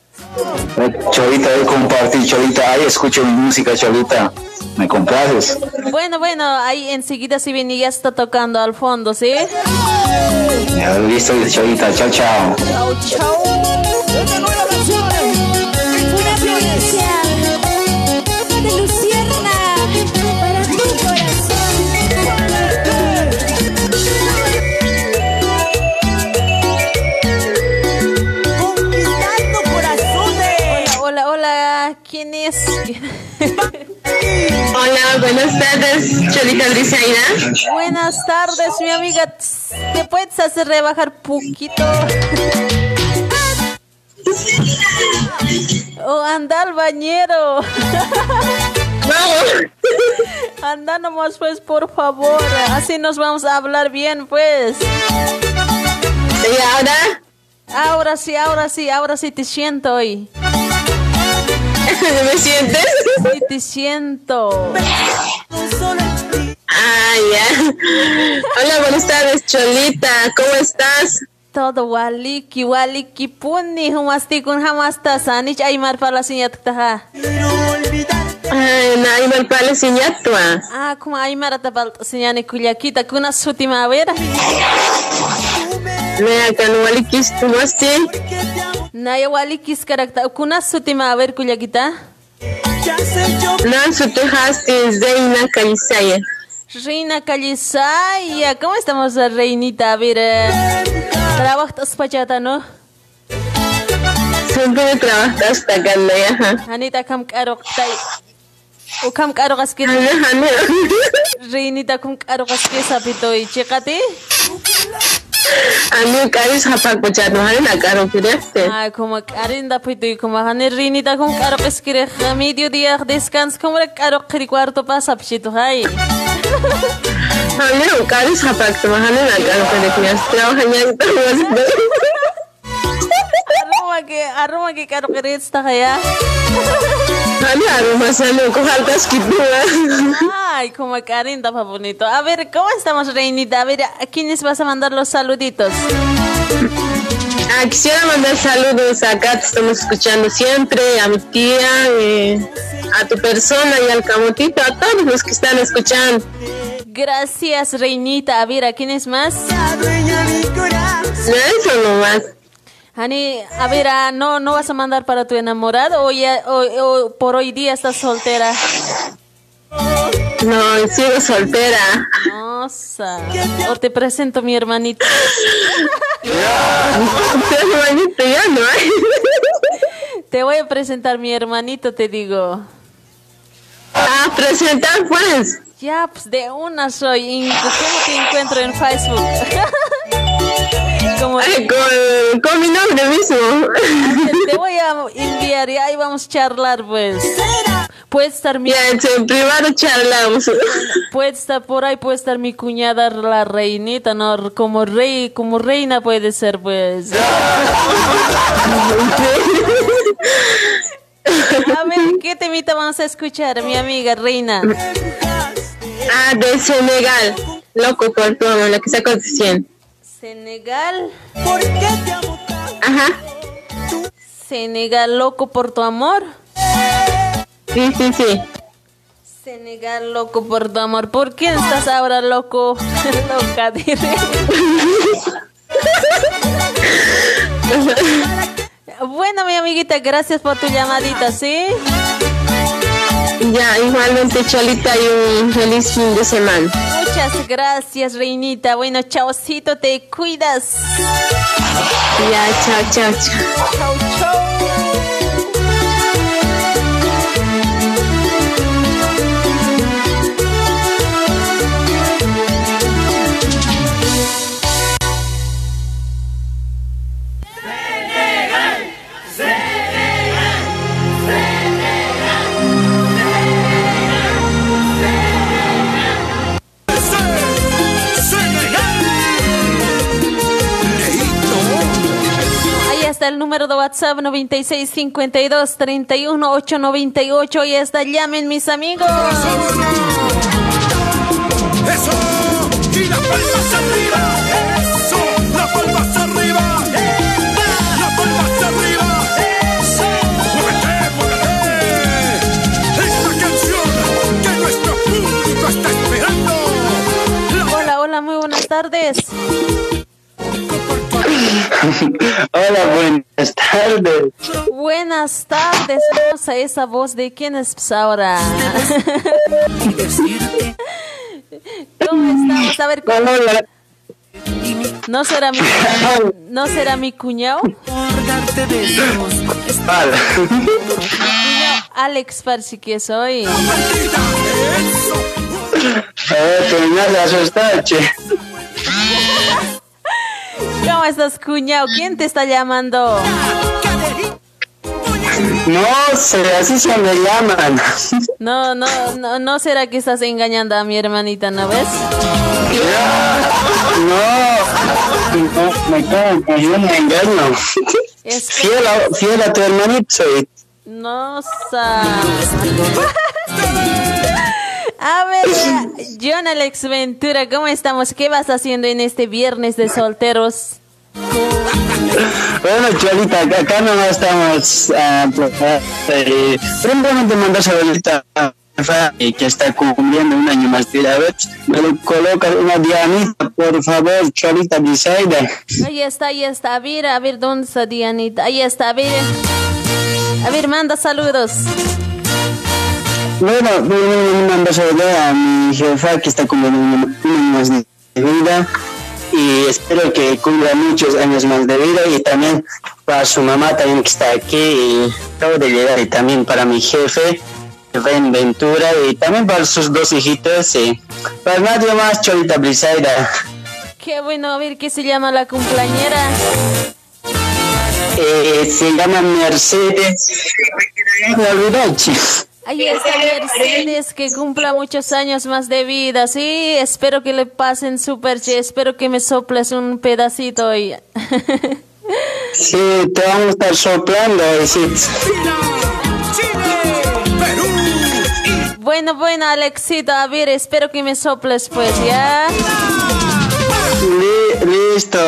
Speaker 7: Cholita, yo compartí, Cholita, ahí escucho mi música, Cholita. ¿Me complaces?
Speaker 2: Bueno, bueno, ahí enseguida se viene y ya está tocando al fondo, ¿sí?
Speaker 7: Ya, listo, Cholita, chao, chao.
Speaker 2: Chau, chau. ¿Quién es?
Speaker 8: Hola, buenas tardes, Cholita Briseida.
Speaker 2: Buenas tardes, mi amiga. ¿Te puedes hacer rebajar poquito? Oh, anda al bañero.
Speaker 8: Vamos.
Speaker 2: Anda nomás, pues, por favor. Así nos vamos a hablar bien, pues.
Speaker 8: ¿Y ahora?
Speaker 2: Ahora sí, ahora sí, ahora sí te siento hoy.
Speaker 8: ¿Me sientes?
Speaker 2: Sí te siento.
Speaker 8: Ah, ya. Hola, buenas tardes, Cholita. ¿Cómo estás?
Speaker 2: Todo waliki, waliki puni, humasti kun hamasta sanich aymar pala sinyat taha.
Speaker 8: Ay, na iban pala sinyatwa.
Speaker 2: Ah, como aymar atapal sinyani kulyakita kuna sutima a ver.
Speaker 8: Me akan walikis tumasti.
Speaker 2: Naya walikis karakta kuna sutima a ver kulyakita.
Speaker 8: Nan sutujasti Zeina Kalisaya.
Speaker 2: Reina Calisaya, ¿cómo estamos, reinita? A ver, eh, trabajas pachata, ¿no?
Speaker 8: Siempre trabajas hasta Gandaya.
Speaker 2: Anita tay. O kam karok aski
Speaker 8: Hana, hana.
Speaker 2: reinita kum karok aski sapitoy.
Speaker 8: ამიოკარის ჰაფაკო ჯანვარი ნაკაროფირე
Speaker 2: ხდე აკომა კარინ დაფიტი კომახანე რინი და კომ კარპესკირე ხმიდიო დიახ დესკანს კომრა კარო ხრი კვარტო პასაფში თუ ჰაი ამიო კარის ჰაფაკო
Speaker 8: მახანე ნაკაროფირე ხიასტა ჰანიან ტუაზბე არომაგე არომაგე კარო ყრეცთა
Speaker 2: ხაია que
Speaker 8: kidua.
Speaker 2: Ay, como Karinda pa bonito. A ver, ¿cómo estamos, reinita? A ver, ¿a quiénes vas a mandar los saluditos?
Speaker 8: Ah, quisiera mandar saludos acá, te estamos escuchando siempre, a mi tía, eh, a tu persona y al camotito, a todos los que están escuchando.
Speaker 2: Gracias, reinita. A ver, ¿a quiénes más?
Speaker 8: No, eso nomás.
Speaker 2: Hani, a ver, ah, no, no vas a mandar para tu enamorado o, ya, o, o por hoy día estás soltera.
Speaker 8: No, sigo soltera.
Speaker 2: Nossa. O te presento mi hermanito.
Speaker 8: Hermanito ya no hay.
Speaker 2: Te voy a presentar mi hermanito, te digo.
Speaker 8: Ah, presentar pues.
Speaker 2: Ya, pues de una soy. ¿Cómo te encuentro en Facebook? Como
Speaker 8: Ay, con, con mi nombre mismo.
Speaker 2: te voy a enviar y ahí vamos a charlar, pues. Puede estar mi,
Speaker 8: Ya, en privado charlamos.
Speaker 2: puede estar por ahí, puede estar mi cuñada, la reinita, ¿no? Como rey, como reina puede ser, pues. A ver, ¿qué temita vamos a escuchar, mi amiga reina?
Speaker 8: Ah, de Senegal. Loco por tu amor, lo que está aconteciendo.
Speaker 2: Senegal,
Speaker 8: Ajá.
Speaker 2: Senegal loco por tu amor.
Speaker 8: Sí, sí, sí.
Speaker 2: Senegal loco por tu amor. ¿Por qué estás ahora loco? Loca, diré. Bueno, mi amiguita, gracias por tu llamadita, ¿sí?
Speaker 8: Ya, igualmente, Cholita, y un feliz fin de semana.
Speaker 2: Muchas gracias, reinita. Bueno, chaocito, te cuidas.
Speaker 8: Ya, chao, chao, chao.
Speaker 2: Chau, chau. Está el número de WhatsApp 9652 31 898. Ahí está, llamen mis amigos.
Speaker 9: Eso, y las palmas arriba. Eso, las palmas arriba. Las palmas arriba. Eso, muévete, muévete. Esta canción que nuestro público está esperando.
Speaker 2: Hola, hola, muy buenas tardes.
Speaker 10: Hola, buenas tardes.
Speaker 2: Buenas tardes, vamos a esa voz de quién es pues, ahora. ¿Cómo estamos? A ver, ¿cómo- ¿no será mi, no será mi cuñado? Alex parece que soy.
Speaker 10: A ver, pues me hace asustar, che.
Speaker 2: ¿Cómo estás, cuñado? ¿Quién te está llamando?
Speaker 10: No sé, así se me llaman.
Speaker 2: No, no, no, no será que estás engañando a mi hermanita, ¿no ves?
Speaker 10: No, no, me cago que yo me engaño.
Speaker 2: Es que
Speaker 10: Fiel a, fiel a tu hermanito soy.
Speaker 2: no sa. A ver, John Alex Ventura, ¿cómo estamos? ¿Qué vas haciendo en este viernes de solteros?
Speaker 10: Bueno, Cholita, acá, nomás estamos. ah, eh, primeramente mandar saludita que está cumpliendo un año más de edad. Me lo coloca una dianita, por favor, Cholita Bisaida.
Speaker 2: Ahí está, ahí está. A ver, a ver, ¿dónde está Dianita? Ahí está, a ver. A ver, manda saludos.
Speaker 10: Bueno, mando saludar a mi jefa que está cumpliendo un año más de vida. Y espero que cumpla muchos años más de vida. Y también para su mamá también que está aquí. Y acabo de llegar. Y también para mi jefe, Ben Ventura. Y también para sus dos hijitos. Y para nadie más, Cholita Brisaida.
Speaker 2: Qué bueno, a ver, ¿qué se llama la cumpleañera?
Speaker 10: Eh, se llama Mercedes. Me olvidé.
Speaker 2: Ahí está Mercedes, que cumpla muchos años más de vida. Sí, espero que le pasen súper. Espero que me soples un pedacito hoy.
Speaker 10: Sí, te vamos a estar soplando. y sí.
Speaker 2: Bueno, bueno, Alexito, a ver, espero que me soples, pues, ¿ya?
Speaker 10: Li- listo,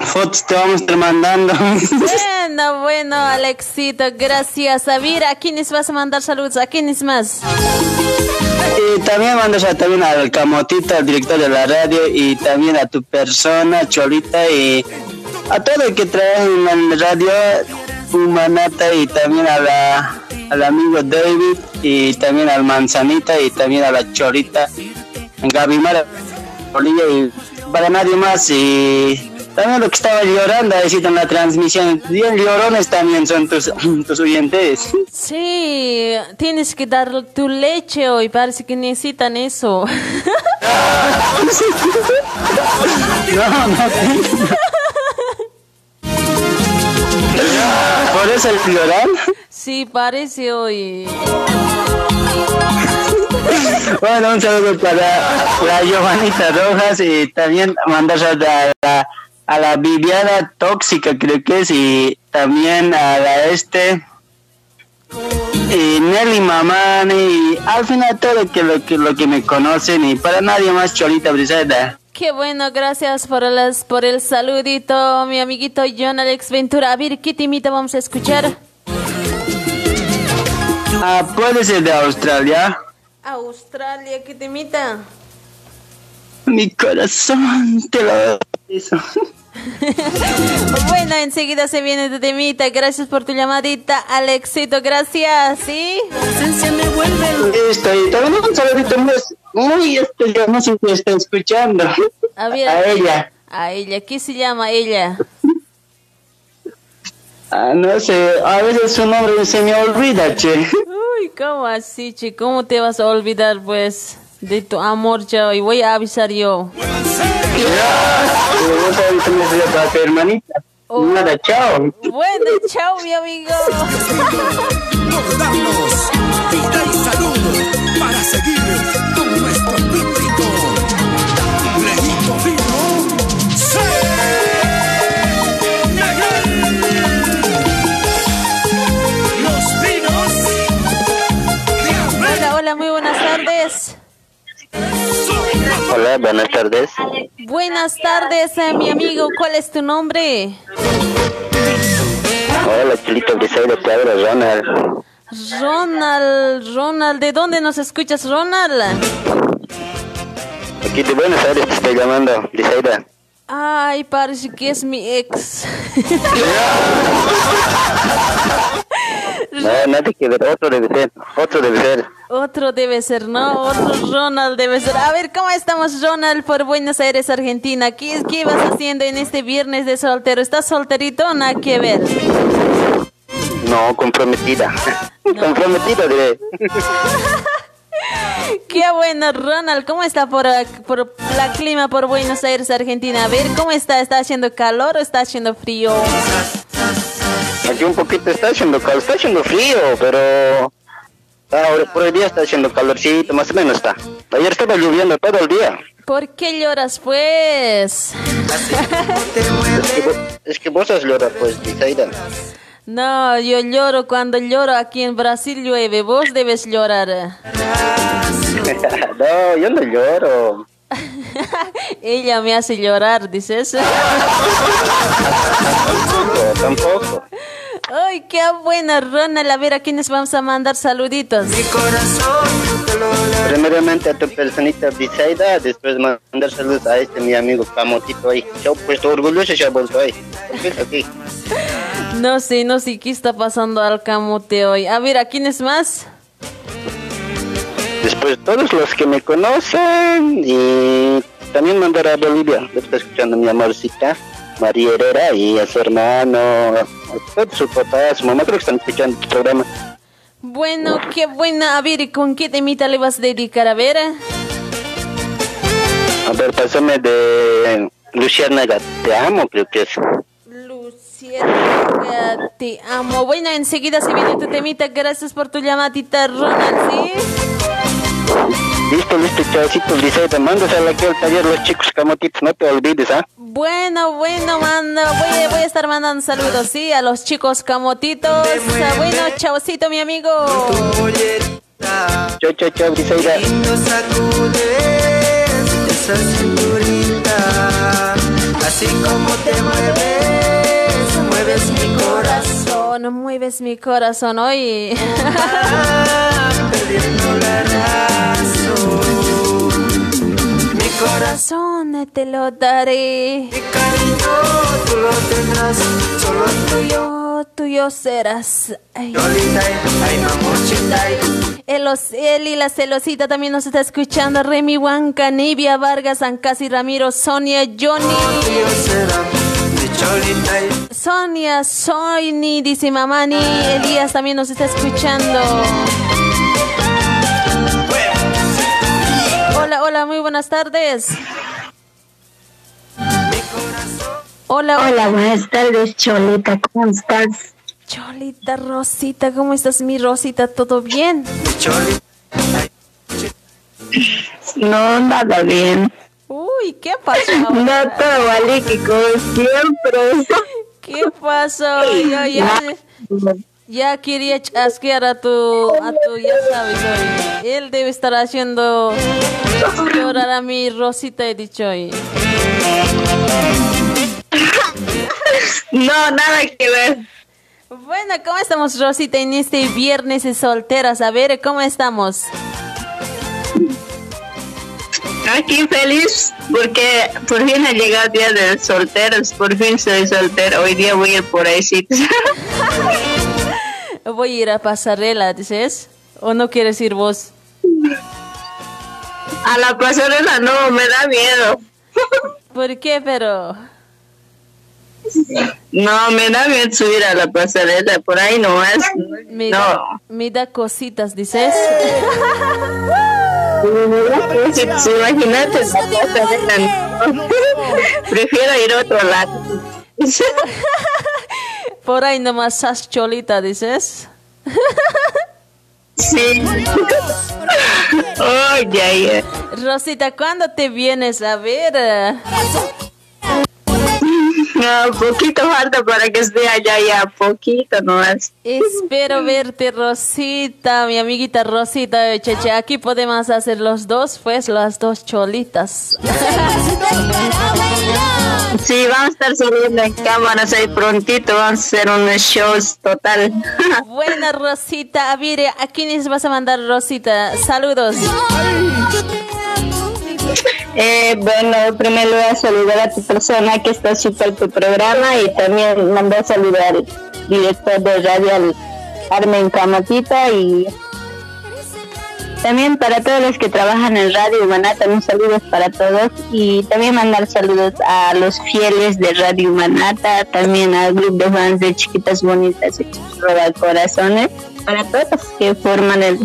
Speaker 10: fotos te vamos a estar mandando.
Speaker 2: Bueno, bueno, Alexito, gracias. A ver, ¿a quiénes vas a mandar saludos? ¿A quiénes más?
Speaker 10: y también mandas a- también al Camotito, al director de la radio, y también a tu persona, Cholita, y a todo el que trabaja en la radio, Humanata, y también a la, al amigo David, y también al Manzanita, y también a la Cholita, Gaby Mara, y para nadie más, y también lo que estaba llorando, sí, en la transmisión, bien llorones también son tus, tus oyentes.
Speaker 2: Sí, tienes que dar tu leche hoy, parece que necesitan eso.
Speaker 10: No, no. Por eso el floral.
Speaker 2: Sí, parece hoy.
Speaker 10: Bueno, un saludo para la Giovanita Rojas y también mandar a la, a, la Viviana Tóxica, creo que es, y también a la este. Y Nelly Mamani, y al final todo que lo, que lo que me conocen, y para nadie más, Cholita Brisada.
Speaker 2: Qué bueno, gracias por, las, por el saludito, mi amiguito John Alex Ventura. A ver, ¿qué timita vamos a escuchar?
Speaker 10: Ah, puede ser de Australia.
Speaker 2: Australia, ¿qué timita?
Speaker 10: Mi corazón te lo eso.
Speaker 2: Bueno, enseguida se viene tu temita. Gracias por tu llamadita, Alexito. Gracias, ¿sí?
Speaker 10: Listo, y también un saludito muy, especial, que está escuchando.
Speaker 2: A ver,
Speaker 10: A ella.
Speaker 2: A ella, ¿qué se llama ella?
Speaker 11: Ah, no sé, a veces su nombre se me olvida, che.
Speaker 2: Uy, ¿cómo así, che? ¿Cómo te vas a olvidar, pues, de tu amor, chao? Y voy a avisar yo.
Speaker 11: Ya, hermanita.
Speaker 2: Oh.
Speaker 11: Nada, chao.
Speaker 2: Bueno, chao, mi amigo.
Speaker 9: Por darnos vida y salud para seguir con nuestro pítrico. Lejito fino. ¡Sí! Miguel. Los vinos.
Speaker 2: Hola, hola, muy buenas tardes.
Speaker 11: Hola, buenas tardes.
Speaker 2: Buenas tardes, eh, mi amigo. ¿Cuál es tu nombre?
Speaker 11: Hola, Chilito Briseida, te habla Ronald.
Speaker 2: Ronald, Ronald, ¿de dónde nos escuchas, Ronald?
Speaker 11: Aquí de Buenos Aires te estoy llamando, Briseida.
Speaker 2: Ay, parece que es mi ex.
Speaker 11: No, nada que ver, otro debe ser, otro debe ser.
Speaker 2: Otro debe ser, ¿no? Otro Ronald debe ser. A ver, ¿cómo estamos, Ronald, por Buenos Aires, Argentina? ¿Qué, qué vas haciendo en este viernes de soltero? ¿Estás solterito o nada que ver?
Speaker 11: No, comprometida. comprometida, diré.
Speaker 2: Qué bueno, Ronald. ¿Cómo está por, por la clima por Buenos Aires, Argentina? A ver, ¿cómo está? ¿Está haciendo calor o está haciendo frío?
Speaker 11: Aquí un poquito está haciendo calor, está haciendo frío, pero ahora por el día está haciendo calorcito, más o menos está. Ayer estaba lloviendo todo el día.
Speaker 2: ¿Por qué lloras, pues?
Speaker 11: Es que, vos- es que vos has llorado, pues, Briseida.
Speaker 2: No, yo lloro cuando lloro aquí en Brasil llueve. Vos debes llorar.
Speaker 11: no, yo no lloro.
Speaker 2: Ella me hace llorar, dices.
Speaker 11: Tampoco, tampoco.
Speaker 2: Ay, qué buena, Ronald. A ver, ¿a quiénes vamos a mandar saluditos?
Speaker 11: Primeramente a tu personita Briseida, después mandar saludos a este mi amigo Camotito ahí. Yo puesto orgulloso ya vuelto ahí. ¿Qué es aquí?
Speaker 2: No sé, no sé qué está pasando al camote hoy. A ver, ¿a quiénes más?
Speaker 11: Después todos los que me conocen y también mandar a Bolivia. Está escuchando mi amorcita, María Herrera y a su hermano, a su papá, a su mamá, creo que están escuchando tu programa.
Speaker 2: Bueno, qué buena. A ver, ¿y con qué temita le vas a dedicar? A ver.
Speaker 11: A ver, pásame de Luciana Te amo, creo que es.
Speaker 2: Luciana, te amo. Bueno, enseguida se viene tu temita. Gracias por tu llamadita, Ronald, ¿sí?
Speaker 11: Listo, listo, chavosito, Briseida, mándasela aquí al taller los chicos camotitos, no te olvides, ¿ah?
Speaker 2: Bueno, bueno, mando. Voy, a- voy a estar mandando saludos, ¿sí? A los chicos camotitos. Ah, Bueno, chavosito, mi amigo.
Speaker 11: Chao, chao, chao, Briseida.
Speaker 5: Lindo sacudes esa cinturita, así como te mueves, mueves mi corazón.
Speaker 2: Mueves mi corazón hoy.
Speaker 5: perdiendo la razón. Mi corazón,
Speaker 2: te lo daré.
Speaker 5: mi cariño, tú lo tendrás, solo tuyo.
Speaker 2: Tuyo, serás. Ay.
Speaker 5: Ay, mamuchita,
Speaker 2: El, os- el y la celosita también nos está escuchando. Remy Huanca, Nivia Vargas, Ancasi Ramiro, Sonia, Johnny.
Speaker 5: cholita,
Speaker 2: Sonia, Soini, dice Mamani. Elías también nos está escuchando. Hola, hola, muy buenas tardes. Hola, hola.
Speaker 8: Hola, buenas tardes, Cholita, ¿cómo estás?
Speaker 2: Cholita, Rosita, ¿cómo estás, mi Rosita? ¿Todo bien?
Speaker 8: No, nada bien.
Speaker 2: Uy, ¿qué pasó?
Speaker 8: No, todo como siempre.
Speaker 2: ¿Qué pasó? Yo ya, ya quería chasquear a tu, a tu, ya sabes, hoy. Él debe estar haciendo llorar a mi Rosita, he dicho hoy.
Speaker 8: No, nada que ver.
Speaker 2: Bueno, ¿cómo estamos, Rosita, en este viernes de solteras? A ver, ¿cómo estamos?
Speaker 8: Aquí feliz porque por fin ha llegado el día de solteros, por fin soy soltera. Hoy día voy a ir por ahí.
Speaker 2: Voy a ir a pasarela, dices. ¿O no quieres ir vos?
Speaker 8: A la pasarela no, me da miedo.
Speaker 2: ¿Por qué, pero?
Speaker 8: No, me da miedo subir a la pasarela, por ahí nomás.
Speaker 2: Me,
Speaker 8: no.
Speaker 2: da, me da cositas, dices.
Speaker 8: Sí, imagínate. Prefiero ir a otro lado.
Speaker 2: Por ahí nomás estás cholita, dices.
Speaker 8: Sí. Oye,
Speaker 2: Rosita, ¿cuándo te vienes a ver?
Speaker 8: No, poquito falta para que esté allá ya, poquito nomás.
Speaker 2: Espero verte, Rosita, mi amiguita Rosita, cheche. Aquí podemos hacer los dos, pues, las dos cholitas.
Speaker 8: Sí, vamos a estar saliendo en cámaras ahí prontito, vamos a hacer unos shows total.
Speaker 2: Buena, Rosita. A ver, ¿a quiénes vas a mandar, Rosita? Saludos.
Speaker 8: Eh, bueno, primero voy a saludar a tu persona que está súper tu programa y también mandar a saludar al director de radio, al Armen Camatita y también para todos los que trabajan en Radio Humaná, también saludos para todos y también mandar saludos a los fieles de Radio Humanata, también al grupo de fans de Chiquitas Bonitas y Roba Corazones, para todos que forman el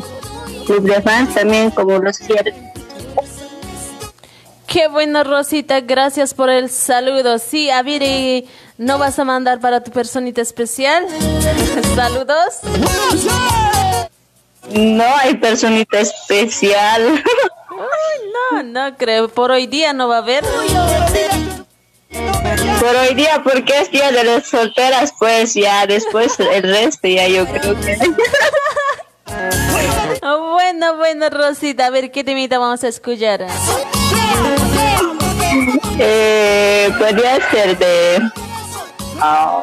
Speaker 8: club de fans, también como los fieles.
Speaker 2: Qué bueno, Rosita. Gracias por el saludo. Sí, a ver, ¿y ¿no vas a mandar para tu personita especial? Saludos.
Speaker 8: No hay personita especial.
Speaker 2: Uy, no, no creo. Por hoy día no va a haber.
Speaker 8: Por hoy día, porque es día de las solteras, pues ya después el resto, ya yo creo que.
Speaker 2: Bueno, bueno, Rosita. A ver, ¿qué temita vamos a escuchar?
Speaker 8: Eh, podría ser de. ah,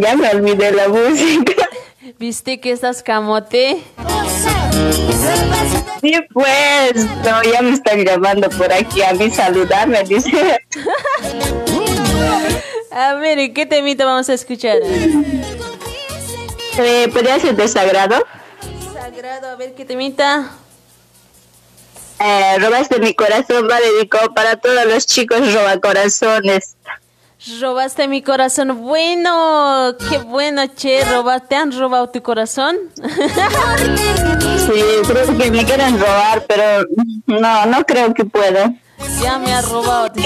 Speaker 8: ya me olvidé la música.
Speaker 2: ¿Viste que estás camote?
Speaker 8: Sí, pues, no, ya me están llamando por aquí a mí saludarme, dice.
Speaker 2: A ver, ¿y ¿qué temita vamos a escuchar?
Speaker 8: Eh, ¿Podría ser de sagrado?
Speaker 2: Sagrado, a ver, ¿qué temita?
Speaker 8: Eh, robaste mi corazón, va dedicado para todos los chicos robacorazones.
Speaker 2: Robaste mi corazón. Bueno, qué bueno, che. Roba, ¿Te han robado tu corazón?
Speaker 8: Sí, creo que me quieren robar, pero no, no creo que pueda.
Speaker 2: ya me ha robado.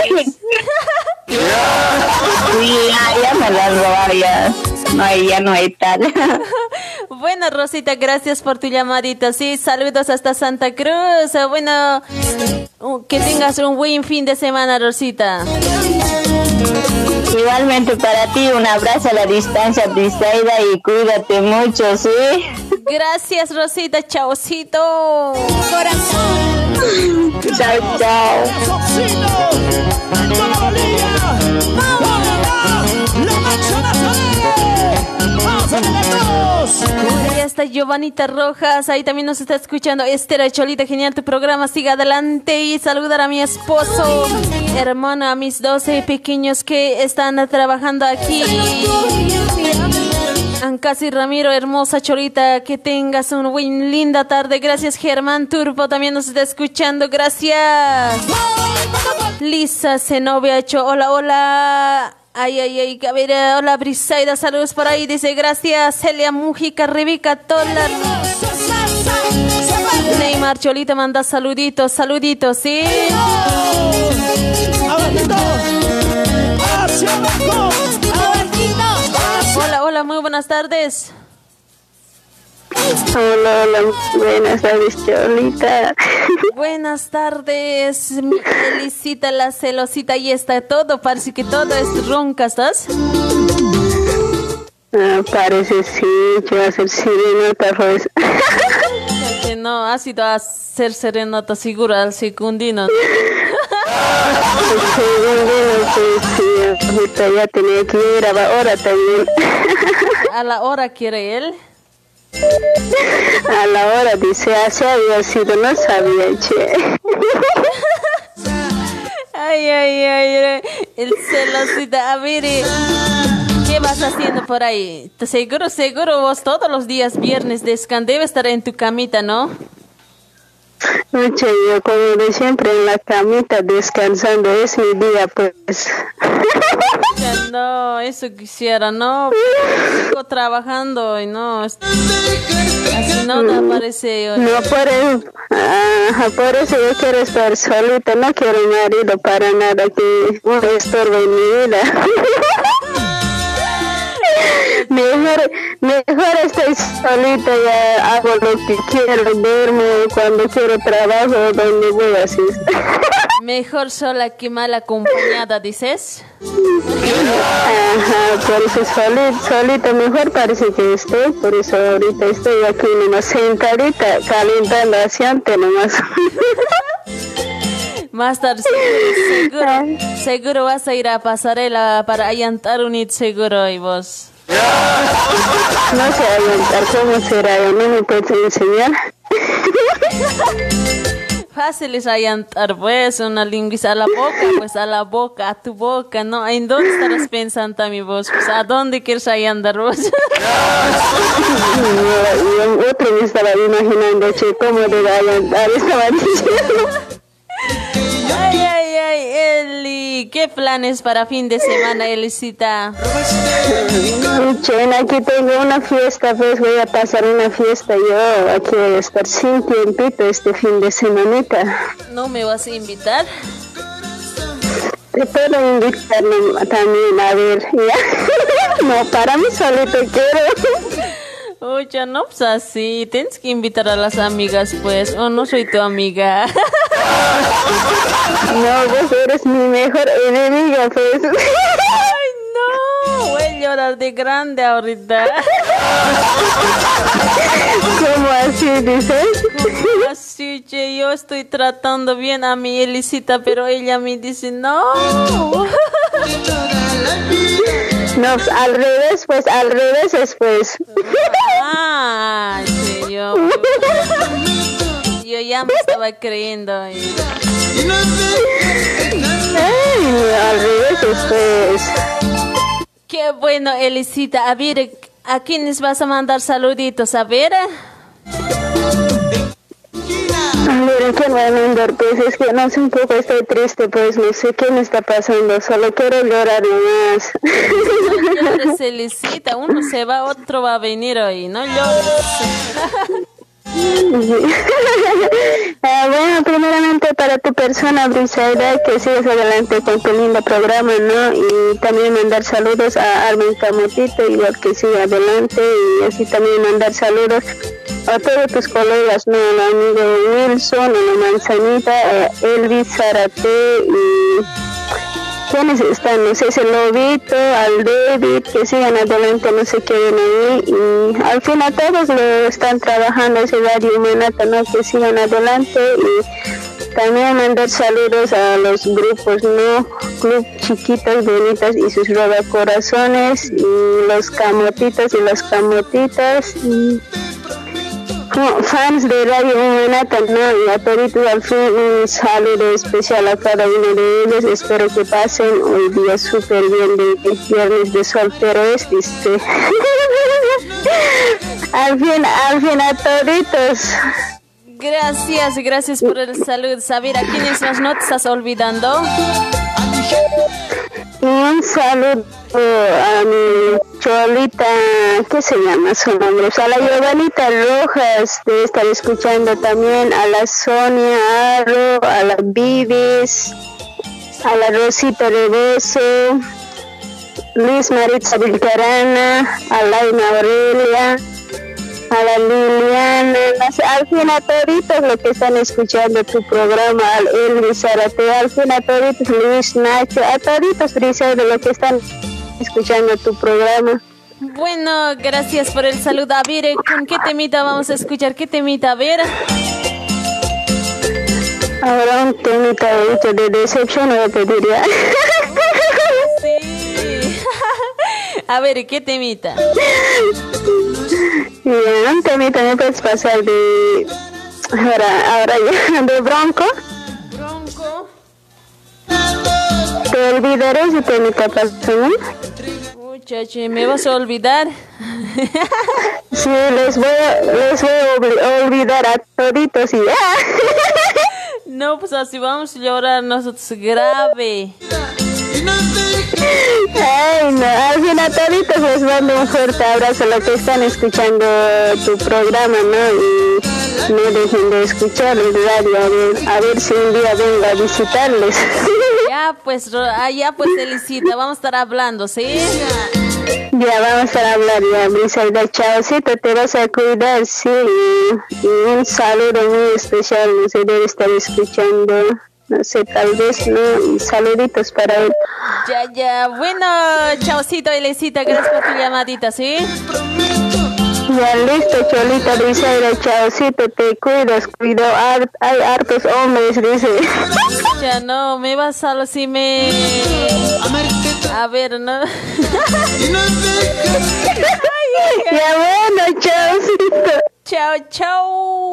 Speaker 8: Sí, ya, ya me la han robado, ya. No hay, ya no hay tal.
Speaker 2: Bueno, Rosita, gracias por tu llamadita. Sí, saludos hasta Santa Cruz. Bueno, que tengas un buen fin de semana, Rosita.
Speaker 8: Igualmente para ti, un abrazo a la distancia, Brisaida, y cuídate mucho, ¿sí?
Speaker 2: Gracias, Rosita. Chaucito.
Speaker 8: Chao, chao.
Speaker 2: Ahí está Giovanita Rojas, ahí también nos está escuchando Esther Cholita, genial tu programa, siga adelante y saludar a mi esposo, hermano, a mis 12 pequeños que están trabajando aquí. Ancasi Ramiro, hermosa Cholita, que tengas una linda tarde. Gracias Germán Turbo, también nos está escuchando, gracias. Lisa Zenobia hecho hola, hola. Ay, ay, ay, a ver, hola Brisaida, saludos por ahí, dice gracias Celia Mujica, Rebeca Tola. Neymar Cholita manda saluditos, saluditos, ¿sí? Hola, hola, muy buenas tardes.
Speaker 8: Hola, hola, buenas tardes, Cholita.
Speaker 2: Buenas tardes, mi Elisita, la celosita, y está todo, parece que todo es ronca, ¿estás?
Speaker 8: Ah, parece sí, que va a ser sirenita, pues.
Speaker 2: Que no, ha sido a ser serenata segura al secundino.
Speaker 8: sí, ahorita ya tenía que ir a la hora también.
Speaker 2: A la hora quiere él.
Speaker 8: A la hora dice, así había sido, no sabía, che.
Speaker 2: Ay, ay, ay, el celosita. A ver, eh, ¿qué vas haciendo por ahí? Seguro, seguro vos todos los días viernes descan debe estar en tu camita, ¿no?
Speaker 12: Mucho yo como de siempre en la camita descansando, es mi día pues.
Speaker 2: no, eso quisiera, no, sigo trabajando y no, así no me aparece.
Speaker 12: No, por eso, por eso yo quiero estar solita, no quiero marido para nada que un estorbo en mi vida. mejor, mejor estoy solita, ya hago lo que quiero, duermo cuando quiero trabajo, donde voy así.
Speaker 2: Mejor sola que mal acompañada, dices.
Speaker 12: Ajá, por eso solita, solita mejor parece que estoy, por eso ahorita estoy aquí nomás sentadita, calentando asiante nomás.
Speaker 2: Más tarde seguro, seguro, vas a ir a pasarela para allantar un hit seguro y vos.
Speaker 12: No sé allantar, ¿cómo será? ¿No me puedes enseñar?
Speaker 2: Fácil es allantar, pues, una lingüista a la boca, pues a la boca, a tu boca, ¿no? ¿En dónde estarás pensando mi voz? Pues, ¿a dónde quieres allantar vos?
Speaker 12: Yo, otro me estaba imaginando, che, ¿cómo debe allantar? Estaba diciendo...
Speaker 2: Ay, ay, Eli, ¿qué planes para fin de semana, Elisita?
Speaker 12: Chen, aquí tengo una fiesta, pues voy a pasar una fiesta yo, aquí voy a estar sin tiempito este fin de semanita.
Speaker 2: ¿No me vas a invitar?
Speaker 12: Te puedo invitar también, a ver, ¿ya? no, para mí solito quiero.
Speaker 2: Oye, no, pues así, tienes que invitar a las amigas, pues, o no soy tu amiga.
Speaker 12: no, vos eres mi mejor enemiga, pues.
Speaker 2: Ay, no, voy a llorar de grande ahorita.
Speaker 12: ¿Cómo así dices?
Speaker 2: ¿Cómo así, che? Yo estoy tratando bien a mi Elisita, pero ella me dice no.
Speaker 12: No, al revés, pues al revés es pues.
Speaker 2: Ah, sí, yo. Yo ya me estaba creyendo. Ay,
Speaker 12: al revés es pues.
Speaker 2: Qué bueno, Elisita. A ver, ¿a quiénes vas a mandar saluditos? A ver.
Speaker 12: ¿qué me va a mandar? Pues es que no sé, un poco estoy triste, pues no sé qué me está pasando, solo quiero llorar nomás.
Speaker 2: No se licita, uno se va, otro va a venir hoy, no llores.
Speaker 12: ah, bueno, primeramente para tu persona, Brisaida, que sigas adelante con tu lindo programa, ¿no? Y también mandar saludos a Armin Camotito, igual que siga adelante, y así también mandar saludos a todos tus colegas, ¿no? Al amigo Wilson, a la manzanita, a Elvis Zarate y ¿Quiénes están? No sé, el Lobito, al David, que sigan adelante, no se queden ahí. Y al fin a todos lo están trabajando ese radio humanata, ¿no? Que sigan adelante y también mandar saludos a los grupos, ¿no? Club Chiquitas Bonitas y sus corazones y los camotitos y las camotitas. Fans de Radio Humanata, ¿no? Y a todos al fin un saludo especial a cada uno de ellos. Espero que pasen hoy día súper bien de viernes de soltero es, ¿viste? al fin, al fin a toditos.
Speaker 2: Gracias, gracias por el saludo. Saber a quiénes las no te estás olvidando.
Speaker 12: Un saludo a mi cholita, ¿qué se llama su nombre? a la Giovanita Rojas, de estar escuchando también a la Sonia Arro, a la Vivis, a la Rosita Reboso, Luis Maritza Vilcarana, a Laina Aurelia, a la Liliana, al fin a toditos lo que están escuchando tu programa, al Elvis Arate, al fin a toditos Luis Nacho, a toditos de lo que están escuchando tu programa.
Speaker 2: Bueno, gracias por el saludo. A ver, ¿con qué temita vamos a escuchar? ¿Qué temita? A ver.
Speaker 12: Ahora un temita de, de decepción, no te diría.
Speaker 2: Sí. A ver, ¿qué temita?
Speaker 12: Bien, temita me puedes pasar de... Ahora, ahora ya, de Bronco.
Speaker 2: Bronco.
Speaker 12: Te olvidaré si te mi capaz,
Speaker 2: Chachi, ¿me vas a olvidar?
Speaker 12: sí, les voy a, les voy a olvidar a toditos y ya.
Speaker 2: no, pues así vamos a llorar nosotros grave.
Speaker 12: Ay, no, al fin a toditos les mando un fuerte abrazo a los que están escuchando tu programa, ¿no? Y no dejen de escuchar el radio, a ver, a ver si un día vengo a visitarles.
Speaker 2: Ya, pues, allá ah, pues, Elisita, vamos a estar hablando, ¿sí?
Speaker 12: Ya, vamos a hablando, ya, Brisaida, chaucito, te vas a cuidar, sí, y, un saludo muy especial, no sé, debe estar escuchando no sé, tal vez, ¿no? Y saluditos para él.
Speaker 2: Ya, ya, bueno, chaucito, Elisita, gracias por tu llamadita, ¿sí?
Speaker 12: Ya listo, Cholita Briseida, chaucito, te cuidas, cuido, hay hartos hombres, dice.
Speaker 2: Ya no, me vas solo si me... A ver, ¿no?
Speaker 12: ya bueno, chaucito.
Speaker 2: Chao, chao.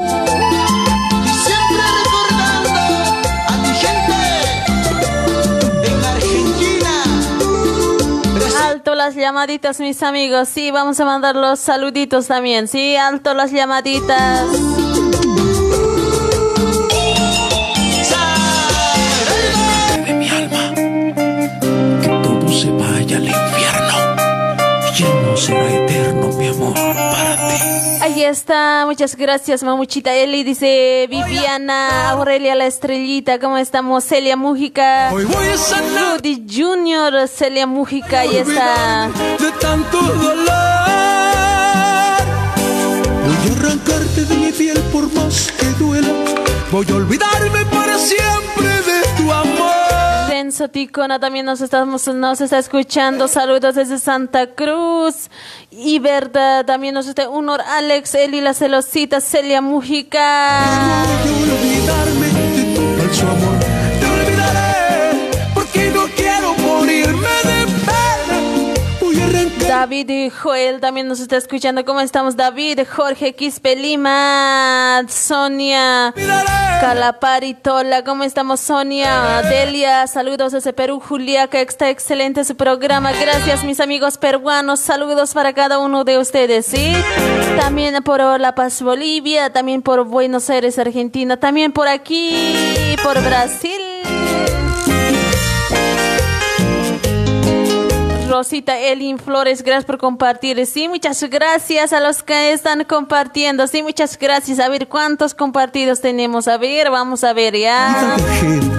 Speaker 2: alto las llamaditas, mis amigos. Sí, vamos a mandar los saluditos también. Sí, alto las llamaditas.
Speaker 4: Vaya al infierno. Ya no será eterno, mi amor, para ti.
Speaker 2: Ahí está, muchas gracias, mamuchita Eli. Dice Viviana Aurelia la estrellita. ¿Cómo estamos? Celia Mújica. Rudy Junior, Celia Mújica. Ahí está.
Speaker 4: De tanto dolor. Voy a arrancarte de mi piel por más que duela. Voy a olvidarme
Speaker 2: Ticona también nos, estamos, nos está escuchando. Saludos desde Santa Cruz. Y verdad, también nos está honor Alex, Eli, la celosita, Celia Mujica. David y Joel también nos está escuchando. ¿Cómo estamos, David? Jorge Quispe Lima, Sonia Calapari Tola. ¿Cómo estamos, Sonia? Delia, saludos desde Perú. Julia, que está excelente su programa. Gracias, mis amigos peruanos. Saludos para cada uno de ustedes, ¿sí? También por La Paz, Bolivia. También por Buenos Aires, Argentina. También por aquí, por Brasil. Rosita Elin Flores, gracias por compartir. Sí, muchas gracias a los que están compartiendo. Sí, muchas gracias. A ver cuántos compartidos tenemos. A ver, vamos a ver ya.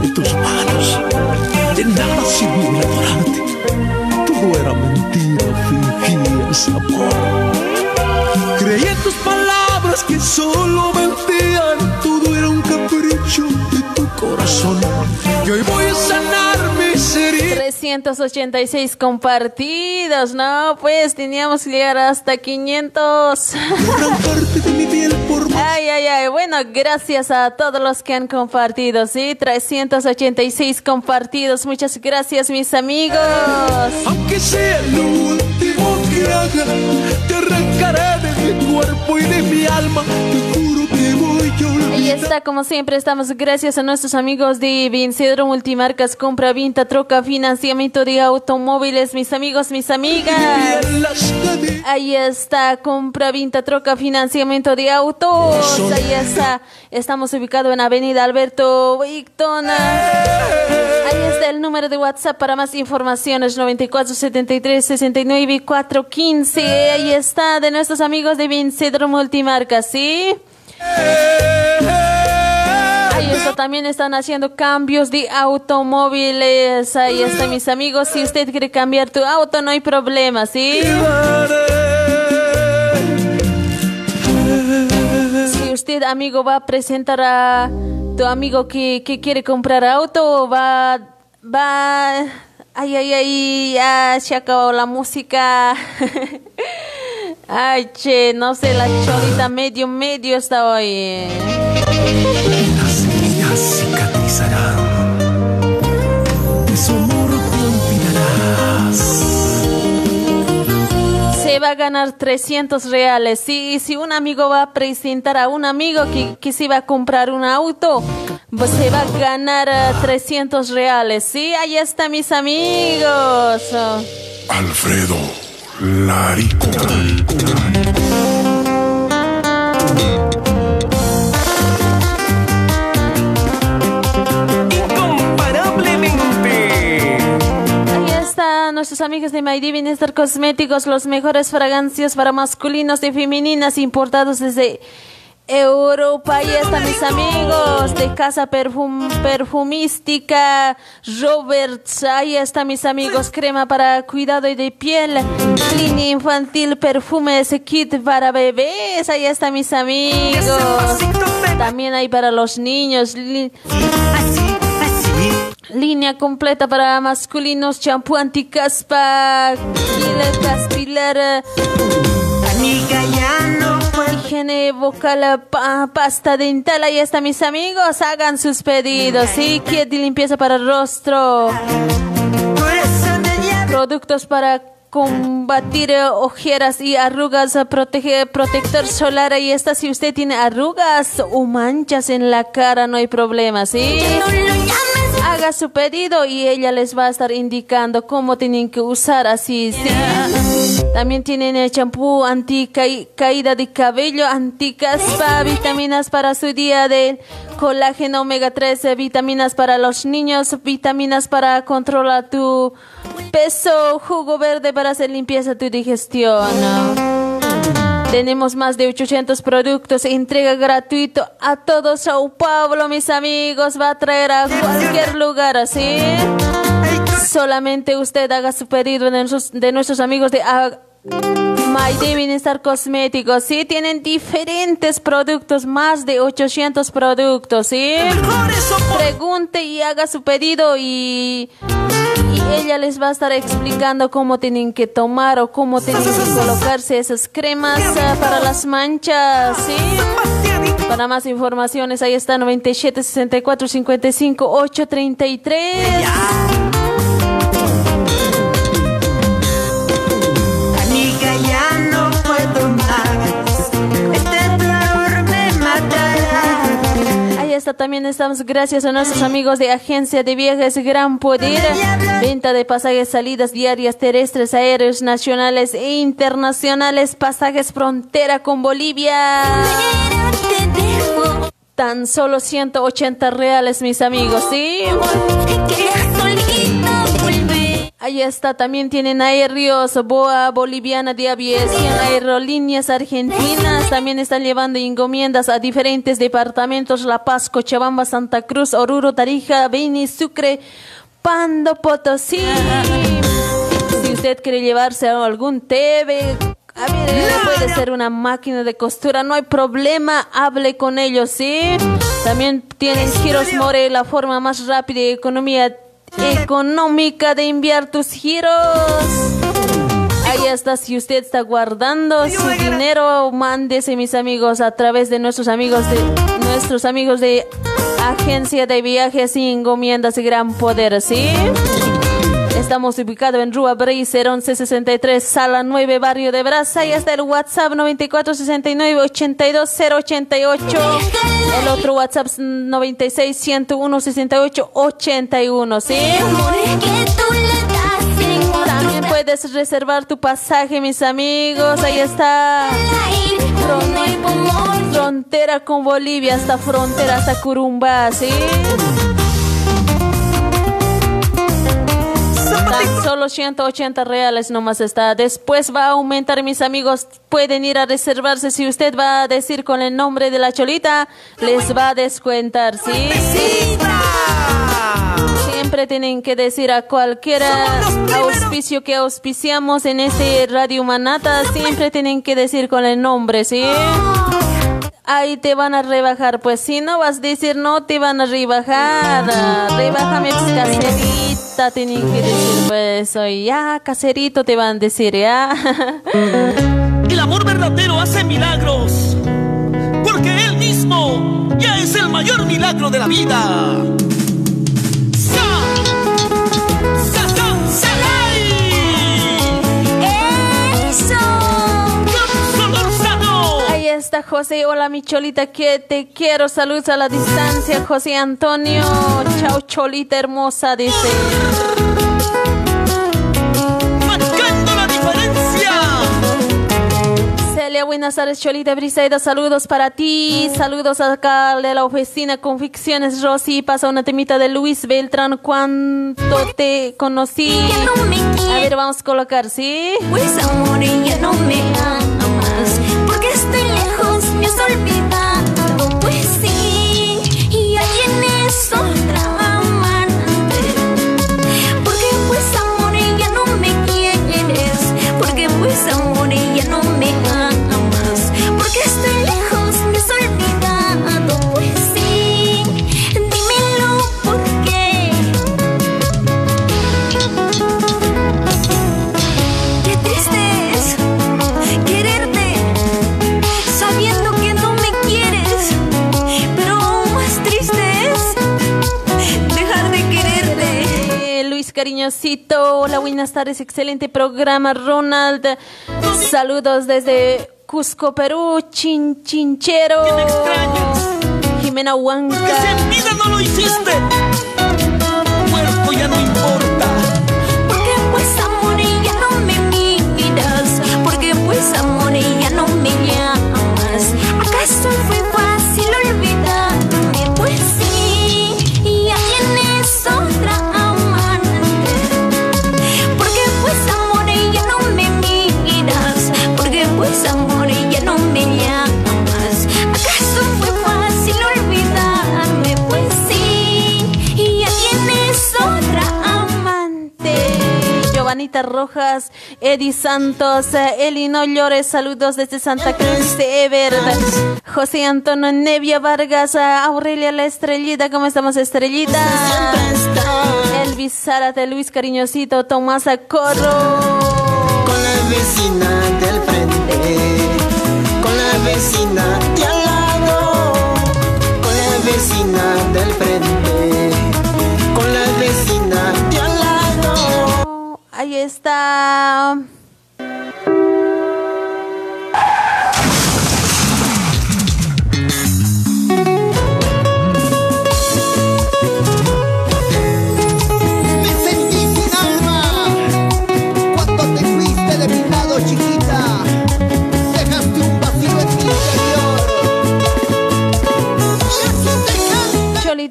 Speaker 4: de tus manos, de nada sirvió adorarte. Todo era mentira, fingías amor. Creí en tus palabras que solo mentían. Todo era un capricho de tu corazón. Y hoy voy a sanar
Speaker 2: 386 compartidos, no, pues teníamos que llegar hasta 500. ay, ay, ay, bueno, gracias a todos los que han compartido, sí, 386 compartidos, muchas gracias mis amigos.
Speaker 4: Aunque sea lo último que haga, te arrancaré de mi cuerpo y de mi alma,
Speaker 2: está, como siempre, estamos gracias a nuestros amigos de Vincedro Multimarcas, compra, vinta, troca, financiamiento de automóviles, mis amigos, mis amigas. Ahí está, compra, vinta, troca, financiamiento de autos. Ahí está, estamos ubicados en Avenida Alberto Victona. Ahí está el número de WhatsApp para más informaciones, 9473 69 415. Ahí está, de nuestros amigos de Vincedro Multimarcas, ¿sí? Ahí está, también están haciendo cambios de automóviles. Ahí está, mis amigos. Si usted quiere cambiar tu auto, no hay problema, ¿sí? Si usted, amigo, va a presentar a tu amigo que, que quiere comprar auto, va, va, ay, ay, ay, ya se acabó la música. Ay, che, no sé, la cholita medio, medio está hoy.
Speaker 4: Las heridas cicatrizarán. De su amor.
Speaker 2: Se va a ganar 300 reales. Si, si un amigo va a presentar a un amigo que, que se va a comprar un auto, pues se va a ganar 300 reales. Sí, ahí está, mis amigos.
Speaker 4: Alfredo Larico, larico,
Speaker 2: nuestros amigos de My Cosméticos, los mejores fragancias para masculinos y femeninas importados desde Europa. Y están mis amigos de Casa Perfum Perfumística, Roberts. Ahí están mis amigos, crema para cuidado y de piel, línea infantil, perfumes, kit para bebés. Ahí están mis amigos. También hay para los niños. Línea completa para masculinos, champú anticaspa, caspilar. Amiga, ya no Higiene vocal, pasta dental. Ahí está, mis amigos. Hagan sus pedidos. Sí, kit de limpieza para el rostro. Productos para combatir ojeras y arrugas, protege, protector solar. Ahí está, si usted tiene arrugas o manchas en la cara, no hay problema, ¿sí? haga su pedido y ella les va a estar indicando cómo tienen que usar así. También tienen el champú anti caída de cabello, anti caspa, vitaminas para su día de colágeno omega 3, vitaminas para los niños, vitaminas para controlar tu peso, jugo verde para hacer limpieza tu digestión. Tenemos más de 800 productos, entrega gratuito a todo Sao Paulo, mis amigos. Va a traer a cualquier lugar, ¿así? Solamente usted haga su pedido de nuestros, de nuestros amigos de My Divine Star Cosméticos. Sí, tienen diferentes productos, más de 800 productos, ¿sí? Pregunte y haga su pedido y ella les va a estar explicando cómo tienen que tomar o cómo tienen que colocarse esas cremas ah, para las manchas, ¿sí? Para más informaciones, ahí está 97 64 55 833. También estamos gracias a nuestros amigos de Agencia de Viajes Gran Poder. Venta de pasajes, salidas diarias terrestres, aéreos nacionales e internacionales, pasajes frontera con Bolivia. Tan solo 180 reales, mis amigos, ¿sí? Ahí está, también tienen aéreos, Boa Boliviana de Aviación, aerolíneas argentinas, también están llevando encomiendas a diferentes departamentos, La Paz, Cochabamba, Santa Cruz, Oruro, Tarija, Beni, Sucre, Pando, Potosí. Si usted quiere llevarse algún TV, a ver, puede ser una máquina de costura, no hay problema, hable con ellos, ¿sí? También tienen Giros More, la forma más rápida de economía económica de enviar tus giros. Ahí está, si usted está guardando su dinero, mándese mis amigos a través de nuestros amigos de nuestros amigos de Agencia de Viajes y Encomiendas de Gran Poder, ¿sí? Estamos ubicados en Rua Bracer 1163, Sala 9, Barrio de Brasa. Y hasta el WhatsApp 9469 82088. El otro WhatsApp 96 101 68 81, ¿sí? También puedes reservar tu pasaje, mis amigos. Ahí está. Frontera con Bolivia, hasta frontera, hasta Curumba, ¿sí? Solo 180 reales nomás está. Después va a aumentar, mis amigos. Pueden ir a reservarse. Si usted va a decir con el nombre de la cholita, les va a descuentar, ¿sí? Siempre tienen que decir a cualquier auspicio que auspiciamos en este Radio Manata, siempre tienen que decir con el nombre, ¿sí? ahí te van a rebajar. Pues si no vas a decir no, te van a rebajar. Rebájame pues, caserita, tienen que decir pues soy ya caserito, te van a decir ya.
Speaker 1: El amor verdadero hace milagros, porque él mismo ya es el mayor milagro de la vida.
Speaker 2: está José. Hola, mi cholita, que te quiero. Saludos a la distancia, José Antonio. Chao, cholita hermosa, dice. Aurelia, buenas tardes, Cholita Briseida, saludos para ti, saludos acá de la oficina Convicciones Rosy, pasa una temita de Luis Beltrán, cuánto te conocí. A ver, vamos a colocar, ¿sí?
Speaker 3: Pues amor, ya no me
Speaker 2: cariñosito. Hola, buenas tardes. Excelente programa, Ronald. Saludos desde Cusco, Perú. Chinchinchero. Jimena Huanca.
Speaker 1: en vida no lo hiciste.
Speaker 2: Giovanita Rojas, Eddie Santos, Eli No Llores, saludos desde Santa Cruz de Ever, José Antonio Nevia Vargas, Aurelia La Estrellita, ¿cómo estamos Estrellita? Elvis Zárate, Luis Cariñosito, Tomás Corro
Speaker 5: con la vecina del frente, con la vecina de al lado, con la vecina del frente,
Speaker 2: Ahí está.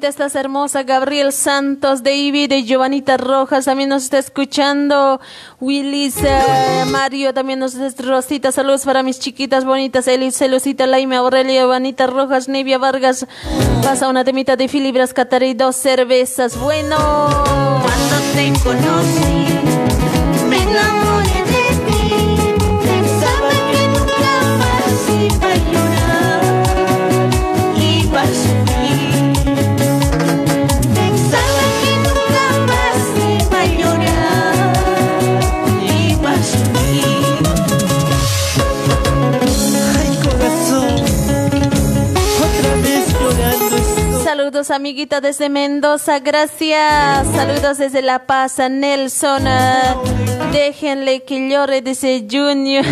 Speaker 2: Estás hermosa. Gabriel Santos, David y Giovanita Rojas también nos está escuchando. Willis, eh, Mario también nos está Rosita. Saludos para mis chiquitas bonitas. Elis, Celusita, Laime, Aurelia, Giovanita Rojas, Nevia Vargas. Pasa una temita de filibras, Catar y dos cervezas. Bueno.
Speaker 3: Cuando te conocí,
Speaker 2: Saludos, amiguita desde Mendoza, gracias. Saludos desde La Paz, Nelson. ah, déjenle que llore, dice Junior.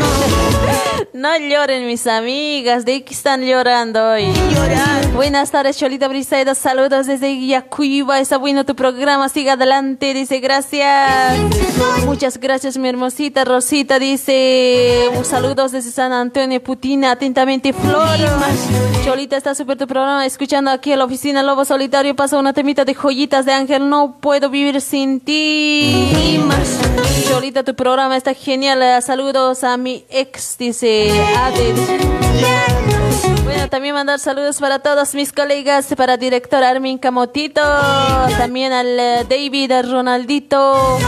Speaker 2: no lloren, mis amigas. ¿De qué están llorando hoy? Buenas tardes, Cholita Briseida. Saludos desde Yacuiba. Está bueno tu programa. Siga adelante. Dice gracias. Muchas gracias, mi hermosita Rosita. Dice saludos desde San Antonio Putina. Atentamente, Flor. Cholita, está súper tu programa. Escuchando aquí en la oficina Solitario. Pasa una temita de joyitas de Ángel. No puedo vivir sin ti. Cholita, tu programa está genial. Saludos a mi ex, dice Adel. Bueno, también mandar saludos para todos mis colegas, para director Armin Camotito, también al eh, David, al Ronaldito,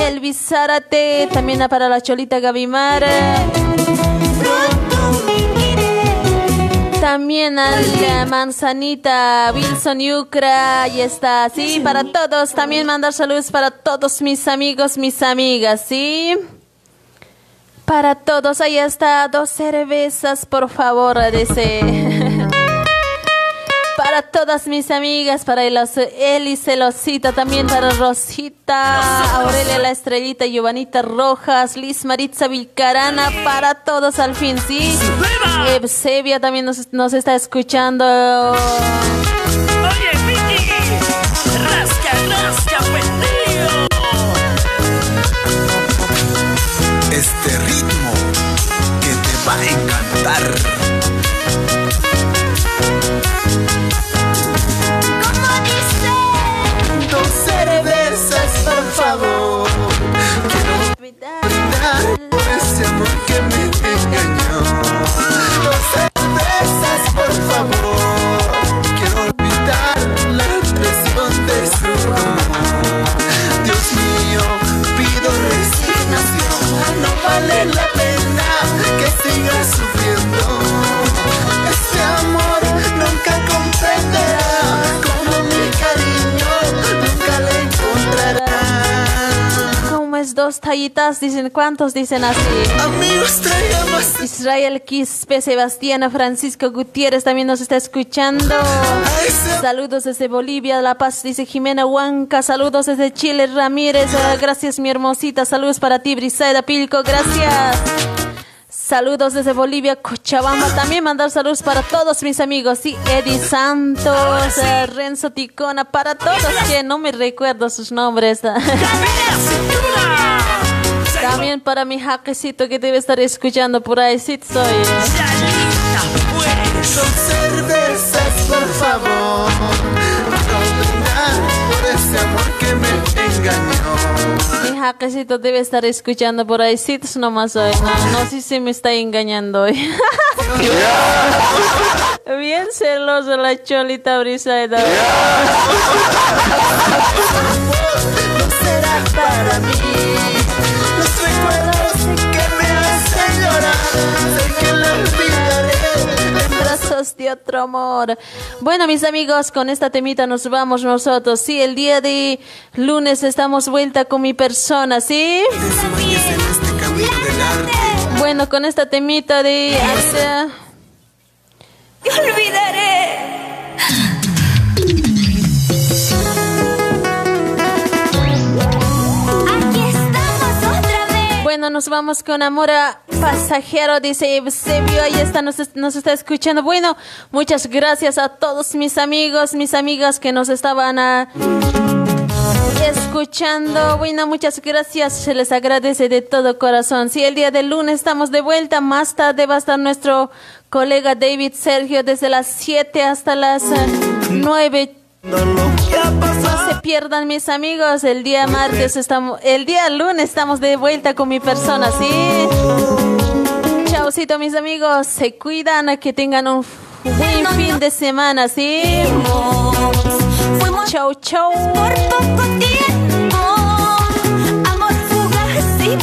Speaker 2: Elvis Zárate, también para la Cholita Gavimar, también eh, Manzanita, Wilson Yucra, ahí está, sí, para todos, también mandar saludos para todos mis amigos, mis amigas, sí. Para todos, ahí está, dos cervezas, por favor, dice. Para todas mis amigas, para los Eli Celosita, también para Rosita, Aurelia La Estrellita, Giovanita Rojas, Liz Maritza Vilcarana, para todos al fin, sí. Eusebia también nos, nos está escuchando.
Speaker 1: Oye, Vicky, rasca, rasca.
Speaker 6: Este ritmo que te va a encantar.
Speaker 5: Olvidar por ese amor que me engañó. Dos cervezas, por favor. Quiero olvidar la presión de su amor. Dios mío, pido resignación. No vale la pena que siga sufriendo.
Speaker 2: ¿Cómo es dos tallitas? Dicen, ¿cuántos dicen así?
Speaker 5: Amigos, más.
Speaker 2: Israel Quispe, Sebastián, Francisco Gutiérrez también nos está escuchando. Saludos desde Bolivia, La Paz, dice Jimena Huanca. Saludos desde Chile, Ramírez. Ah, Gracias, mi hermosita. Saludos para ti, Brisaida Pilco. Gracias. Saludos desde Bolivia, Cochabamba. También mandar saludos para todos mis amigos. Sí, Eddie Santos, eh, Renzo Ticona, para todos que no me recuerdo sus nombres. También para mi jaquecito que debe estar escuchando por ahí. Sí, soy.
Speaker 5: Son cervezas, por favor. Ese amor que me engañó.
Speaker 2: Mi jaquecito debe estar escuchando por ahí. Sí, nomás hoy. No, no sé si me está engañando hoy. Bien celoso la cholita brisaida.
Speaker 5: No
Speaker 2: de otro amor. Bueno, mis amigos, con esta temita nos vamos nosotros. Sí, el día de lunes estamos vuelta con mi persona, ¿sí? Bueno, con esta temita de...
Speaker 3: Te olvidaré.
Speaker 2: Bueno, nos vamos con Amor a Pasajero, dice Eusebio, ahí está, nos, nos está escuchando. Bueno, muchas gracias a todos mis amigos, mis amigas que nos estaban ah, escuchando. Bueno, muchas gracias, se les agradece de todo corazón. Sí, el día de lunes estamos de vuelta, más tarde va a estar nuestro colega David Sergio desde las 7 hasta las ah, 9.
Speaker 5: No
Speaker 2: se pierdan mis amigos, el día martes estamos, el día lunes estamos de vuelta con mi persona, ¿sí? Chaucito mis amigos, se cuidan, a que tengan un buen fin de semana, ¿sí? Chau, chau.
Speaker 3: Por poco tiempo, amor fugaz y